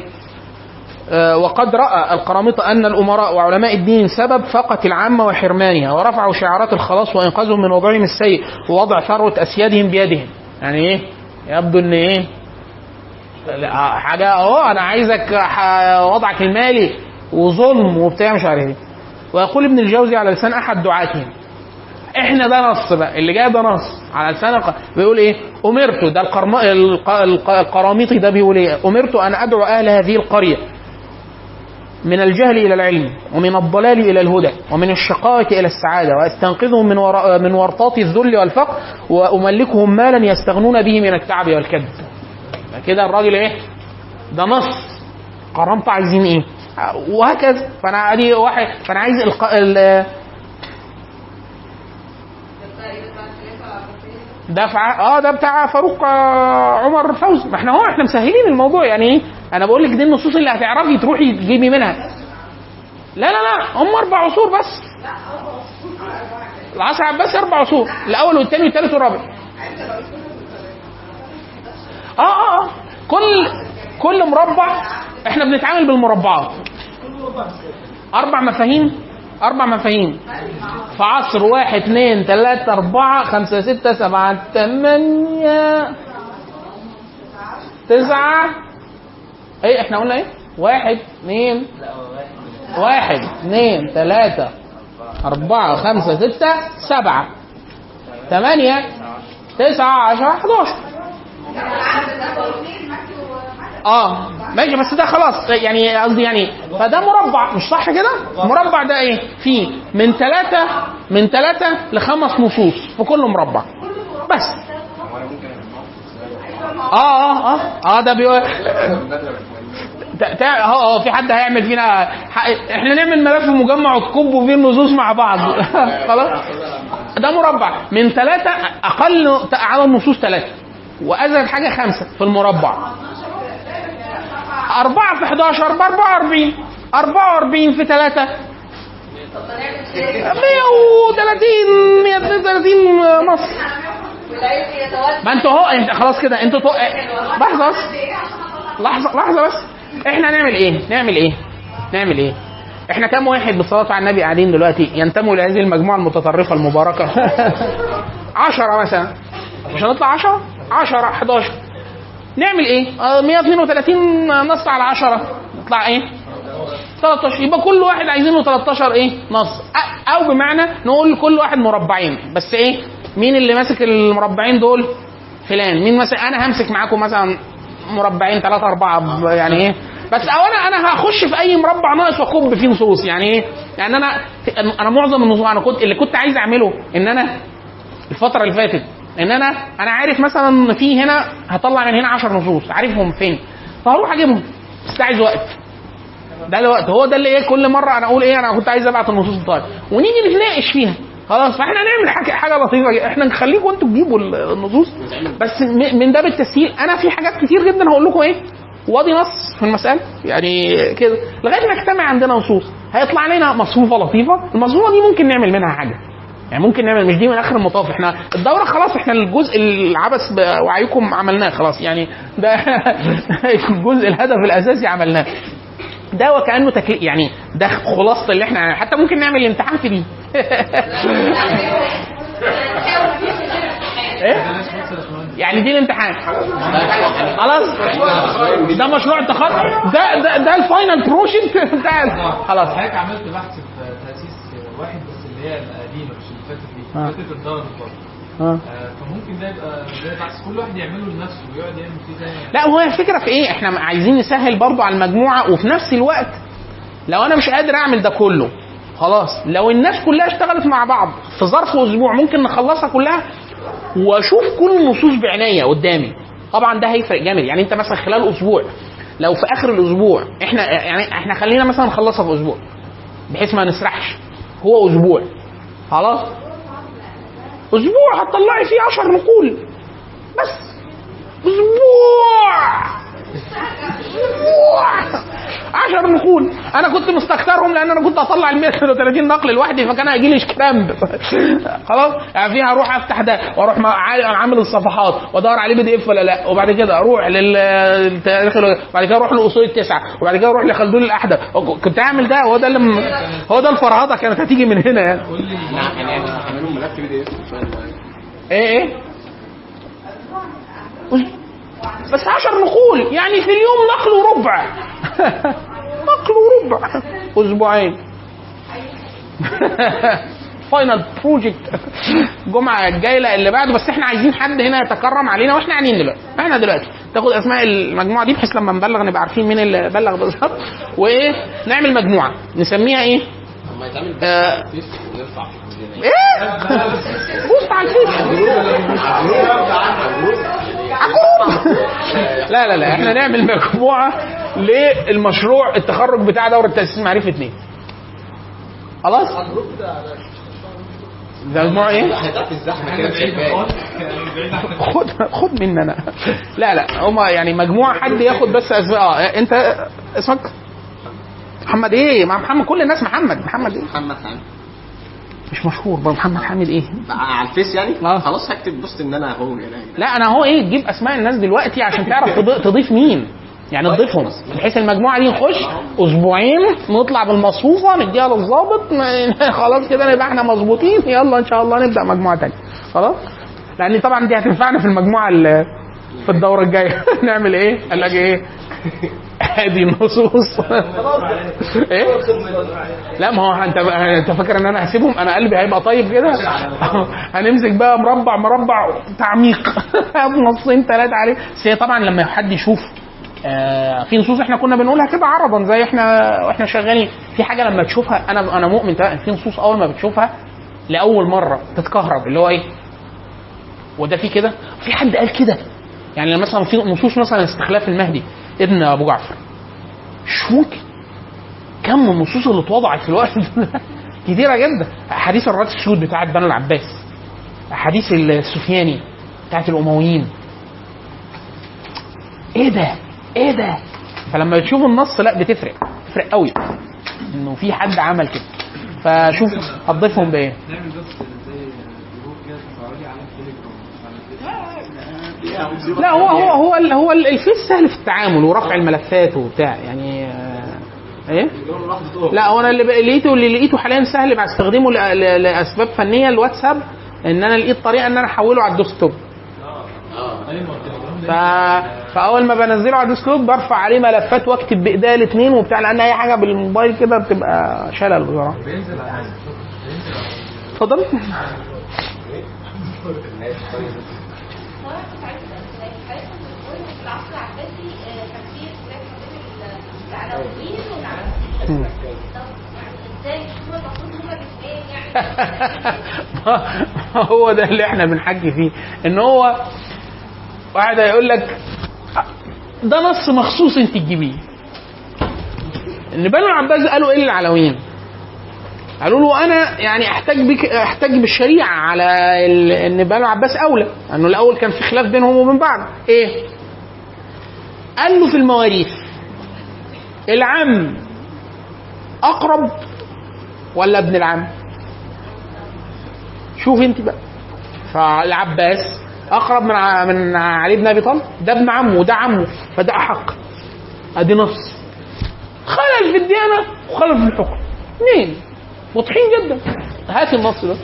وقد رأى القرامطه أن الأمراء وعلماء الدين سبب فقه العامة وحرمانها ورفعوا شعارات الخلاص وإنقاذهم من وضعهم السيء ووضع ثروة أسيادهم بيدهم. يعني إيه؟ يبدو إن إيه؟ حاجة اهو أنا عايزك وضعك المالي وظلم وبتاع مش عارف إيه. ويقول ابن الجوزي على لسان أحد دعاتهم إحنا ده نص بقى اللي جاي ده نص على لسان. بيقول إيه؟ أمرت ده القرم... ده بيقول إيه؟ أمرت أن أدعو أهل هذه القرية. من الجهل إلى العلم ومن الضلال إلى الهدى ومن الشقاوة إلى السعادة وأستنقذهم من ور... من ورطات الذل والفقر وأملكهم مالا يستغنون به من التعب والكد. كده الراجل إيه؟ ده نص. قرامطة عايزين إيه؟ وهكذا. فأنا أدي واحد فأنا عايز. ده فع... آه ده بتاع فاروق آه، عمر فوزي ما إحنا هو إحنا مسهلين الموضوع. يعني إيه أنا بقول لك دي النصوص اللي هتعرفي تروحي تجيبي منها. لا لا لا هم أربع عصور بس. العصر العباسي أربع عصور الأول والثاني والثالث والرابع. آه آه آه. كل كل مربع إحنا بنتعامل بالمربعات. أربع مفاهيم. أربع مفاهيم. في عصر واحد اثنين ثلاثة أربعة خمسة ستة سبعة ثمانية تسعة. إيه إحنا قلنا إيه؟ واحد اثنين. واحد اثنين ثلاثة أربعة خمسة ستة سبعة. ثمانية تسعة عشرة 11 آه ماشي بس ده خلاص يعني قصدي يعني فده مربع مش صح كده؟ مربع ده إيه؟ فيه من ثلاثة من ثلاثة لخمس نصوص في كل مربع. بس. آه آه آه آه ده بيقول آه آه في حد هيعمل فينا إحنا نعمل ملف مجمع وتكبوا فيه النصوص مع بعض. خلاص. ده مربع. من ثلاثة أقل عدد النصوص ثلاثة وأزيد حاجة خمسة في المربع. أربعة في 11 ب 44 44 في 3 130 132 نص ما أنتوا اهو انت خلاص كده أنتوا تو... لحظة بس لحظة لحظة بس إحنا نعمل إيه؟ نعمل إيه؟ نعمل إيه؟ إحنا كام واحد بالصلاة على النبي قاعدين دلوقتي ينتموا لهذه المجموعة المتطرفة المباركة؟ 10 مثلا مش هنطلع 10 10 11 نعمل إيه؟ آه، 132 نص على 10 نطلع إيه؟ 13 يبقى كل واحد عايزينه 13 إيه؟ نص أو بمعنى نقول كل واحد مربعين بس إيه؟ مين اللي ماسك المربعين دول؟ فلان مين مثلا أنا همسك معاكم مثلا مربعين ثلاثة أربعة يعني إيه؟ بس أو أنا أنا هخش في أي مربع ناقص واكب فيه نصوص يعني إيه؟ يعني أنا أنا معظم النصوص أنا كنت اللي كنت عايز أعمله إن أنا الفترة اللي فاتت إن أنا أنا عارف مثلا في هنا هطلع من هنا 10 نصوص عارفهم فين؟ فهروح أجيبهم. بس عايز وقت. ده الوقت. هو ده اللي إيه كل مرة أنا أقول إيه أنا كنت عايز أبعت النصوص بتاعتي ونيجي نتناقش فيها. خلاص فإحنا نعمل حاجة لطيفه. إحنا نخليكم أنتوا تجيبوا ال- النصوص. بس من ده بالتسهيل أنا في حاجات كتير جدا هقول لكم إيه. وادي نص في المسألة؟ يعني كده. لغاية ما يجتمع عندنا نصوص. هيطلع لنا مصفوفة لطيفة. المصفوفة دي ممكن نعمل منها حاجة. يعني ممكن نعمل مش دي من آخر المطاف إحنا الدورة خلاص إحنا الجزء العبث بوعيكم عملناه خلاص يعني ده الجزء الهدف الأساسي عملناه. ده وكأنه تكليف يعني ده خلاصة اللي إحنا حتى ممكن نعمل الامتحان في دي. إيه؟ يعني دي الامتحان. خلاص؟ ده مشروع التخرج؟ ده ده ده ال final project. بتاع خلاص. حضرتك عملت بحث في تأسيس واحد بس اللي هي القديمة. آه. فاتت الدار آه. آه، فممكن ده يبقى زي بحث كل واحد يعمله لنفسه ويقعد يعمل فيه زي لا هو الفكرة في إيه؟ إحنا عايزين نسهل برضو على المجموعة وفي نفس الوقت لو أنا مش قادر أعمل ده كله خلاص. لو الناس كلها اشتغلت مع بعض في ظرف أسبوع ممكن نخلصها كلها وأشوف كل النصوص بعناية قدامي. طبعا ده هيفرق جامد. يعني أنت مثلا خلال أسبوع لو في آخر الأسبوع إحنا يعني إحنا خلينا مثلا نخلصها في أسبوع بحيث ما نسرحش. هو أسبوع. خلاص؟ أسبوع هتطلعي فيه 10 نقول. بس. أسبوع. 10 نقول أنا كنت مستكترهم لأن أنا كنت أطلع ال 130 نقل لوحدي فكان هيجي لي كرامب خلاص؟ يعني فيها أروح أفتح ده وأروح عامل الصفحات وأدور عليه بي دي إف ولا لا. وبعد كده أروح للتاريخ وبعد كده أروح لأصول التسعة. وبعد كده أروح لخلدون الأحدث. كنت اعمل ده هو ده اللي م- هو ده الفرهده كانت هتيجي من هنا يعني. اعملوا ملف PDF إيه إيه؟ بس عشر نقول. يعني في اليوم نقل وربع. نقل وربع. أسبوعين. final project الجمعه الجايه اللي بعده. بس إحنا عايزين حد هنا يتكرم علينا وإحنا قاعدين دلوقتي. إحنا دلوقتي. تاخد أسماء المجموعة دي بحيث لما نبلغ نبقى عارفين مين اللي بلغ بالظبط. وايه نعمل مجموعة. نسميها إيه؟ آه إيه؟ post على ال Face. لا لا لا إحنا نعمل مجموعة للمشروع التخرج بتاع دورة تأسيس معرفة اتنين. خلاص؟ ده مجموعه إيه؟ خد خد مني أنا. لا لا هما يعني مجموعة حد ياخد بس آه انت اسمك؟ محمد إيه؟ مع محمد كل الناس محمد. محمد إيه؟ محمد مش مشهور. بقى محمد حامد إيه؟ على ال Face يعني؟ آه. خلاص هكتب post إن أنا اهو يعني. لا أنا هو إيه؟ تجيب أسماء الناس دلوقتي عشان تعرف تض- تضيف مين. يعني نضيفهم بحيث المجموعة دي نخش أسبوعين نطلع بالمصفوفة نديها للظابط خلاص كده نبقى إحنا مظبوطين. يلا إن شاء الله نبدأ مجموعة تانية. خلاص؟ لأن طبعا دي هتنفعنا في المجموعة في الدورة الجاية. نعمل إيه؟ قال لك إيه؟ ادي النصوص. إيه؟ لا ما هو أنت أنت فاكر إن أنا هسيبهم؟ أنا قلبي هيبقى طيب كده. هنمسك بقى مربع مربع تعميق. نصين ثلاثة عليه. بس هي طبعا لما حد يشوف آه في نصوص إحنا كنا بنقولها كده عرضا زي إحنا وإحنا شغالين. في حاجة لما تشوفها أنا أنا مؤمن في نصوص أول ما بتشوفها لأول مرة تتكهرب اللي هو إيه؟ وده في كده؟ في حد قال كده؟ يعني مثلا في نصوص مثلا استخلاف المهدي. ابن أبو جعفر. ممكن كم النصوص اللي اتوضعت في الوقت ده. كتيرة جدا. احاديث الرات السود بتاعت بنو العباس. احاديث السفياني بتاعت الأمويين. إيه ده؟ إيه ده؟ فلما تشوف النص لا بتفرق. بتفرق قوي. إنه في حد عمل كده. فشوف هتضيفهم بإيه نعمل بس زي group كده تفاعلي على التليجرام لا هو هو هو هو ال- ال Face سهل في التعامل ورفع الملفات وبتاع يعني آه، إيه؟ لا هو أنا اللي لقيته اللي لقيته حاليا سهل بستخدمه لأسباب فنية الواتساب إن أنا لقيت طريقة إن أنا أحوله على ال desktop. ف... فأول ما بنزله على ال desktop برفع عليه ملفات وأكتب بإيديا الاثنين وبتاع لأن أي حاجة بالموبايل كده بتبقى شلل بصراحة. اتفضل في العصر العباسي آه، كان في اختلاف ما بين العلويين والعباسيين طب يعني إزاي هم المفروض هم الاثنين يعني هو ده اللي إحنا بنحكي فيه إن هو واحد هيقول لك ده نص مخصوص انت تجيبيه. إن بنو العباس قالوا إيه للعلويين؟ قالوا له أنا يعني أحتاج بك أحتاج بالشريعة على إن بنو العباس أولى إنه الأول كان في خلاف بينهم وبين بعض. إيه؟ قال له في المواريث. العم أقرب ولا ابن العم؟ شوف انت بقى. فالعباس أقرب من من علي بن أبي طالب؟ ده ابن عمه وده عمه فده أحق. أدي نص خلل في الديانة وخلل في الحكم. اثنين. واضحين جدا. هات النص ده.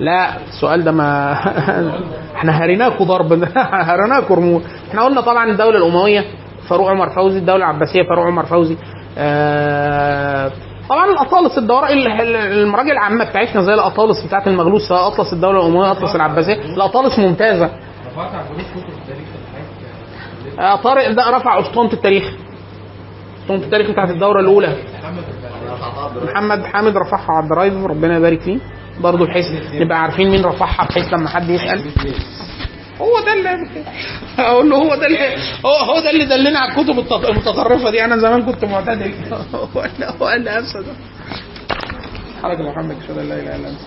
لا السؤال ده ما إحنا هريناكوا ضرب هريناكوا رموز. إحنا قلنا طبعا الدولة الأموية فاروق عمر فوزي الدولة العباسية فاروق عمر فوزي. آه طبعا الأطالس الدوره ال- ال- المراجع العامة بتاعتنا زي الأطالس بتاعت المغلوس سواء اطلس الدولة الأموية أطلس العباسية. الأطالس ممتازة. آه طارق ده رفع اسطوانه التاريخ. اسطوانه التاريخ بتاعت الدورة الأولى. محمد حامد رفعها على الدرايف ربنا يبارك فيه. برضه بحيث نبقى عارفين مين رفعها بحيث لما حد يسأل. هو ده اللي أقول له هو ده اللي هو هو ده اللي دلنا على الكتب المتطرفة دي. أنا زمان كنت معتدل. هو اللي هو اللي افسد حركة محمد اشهد ان لا إله إلا أنت.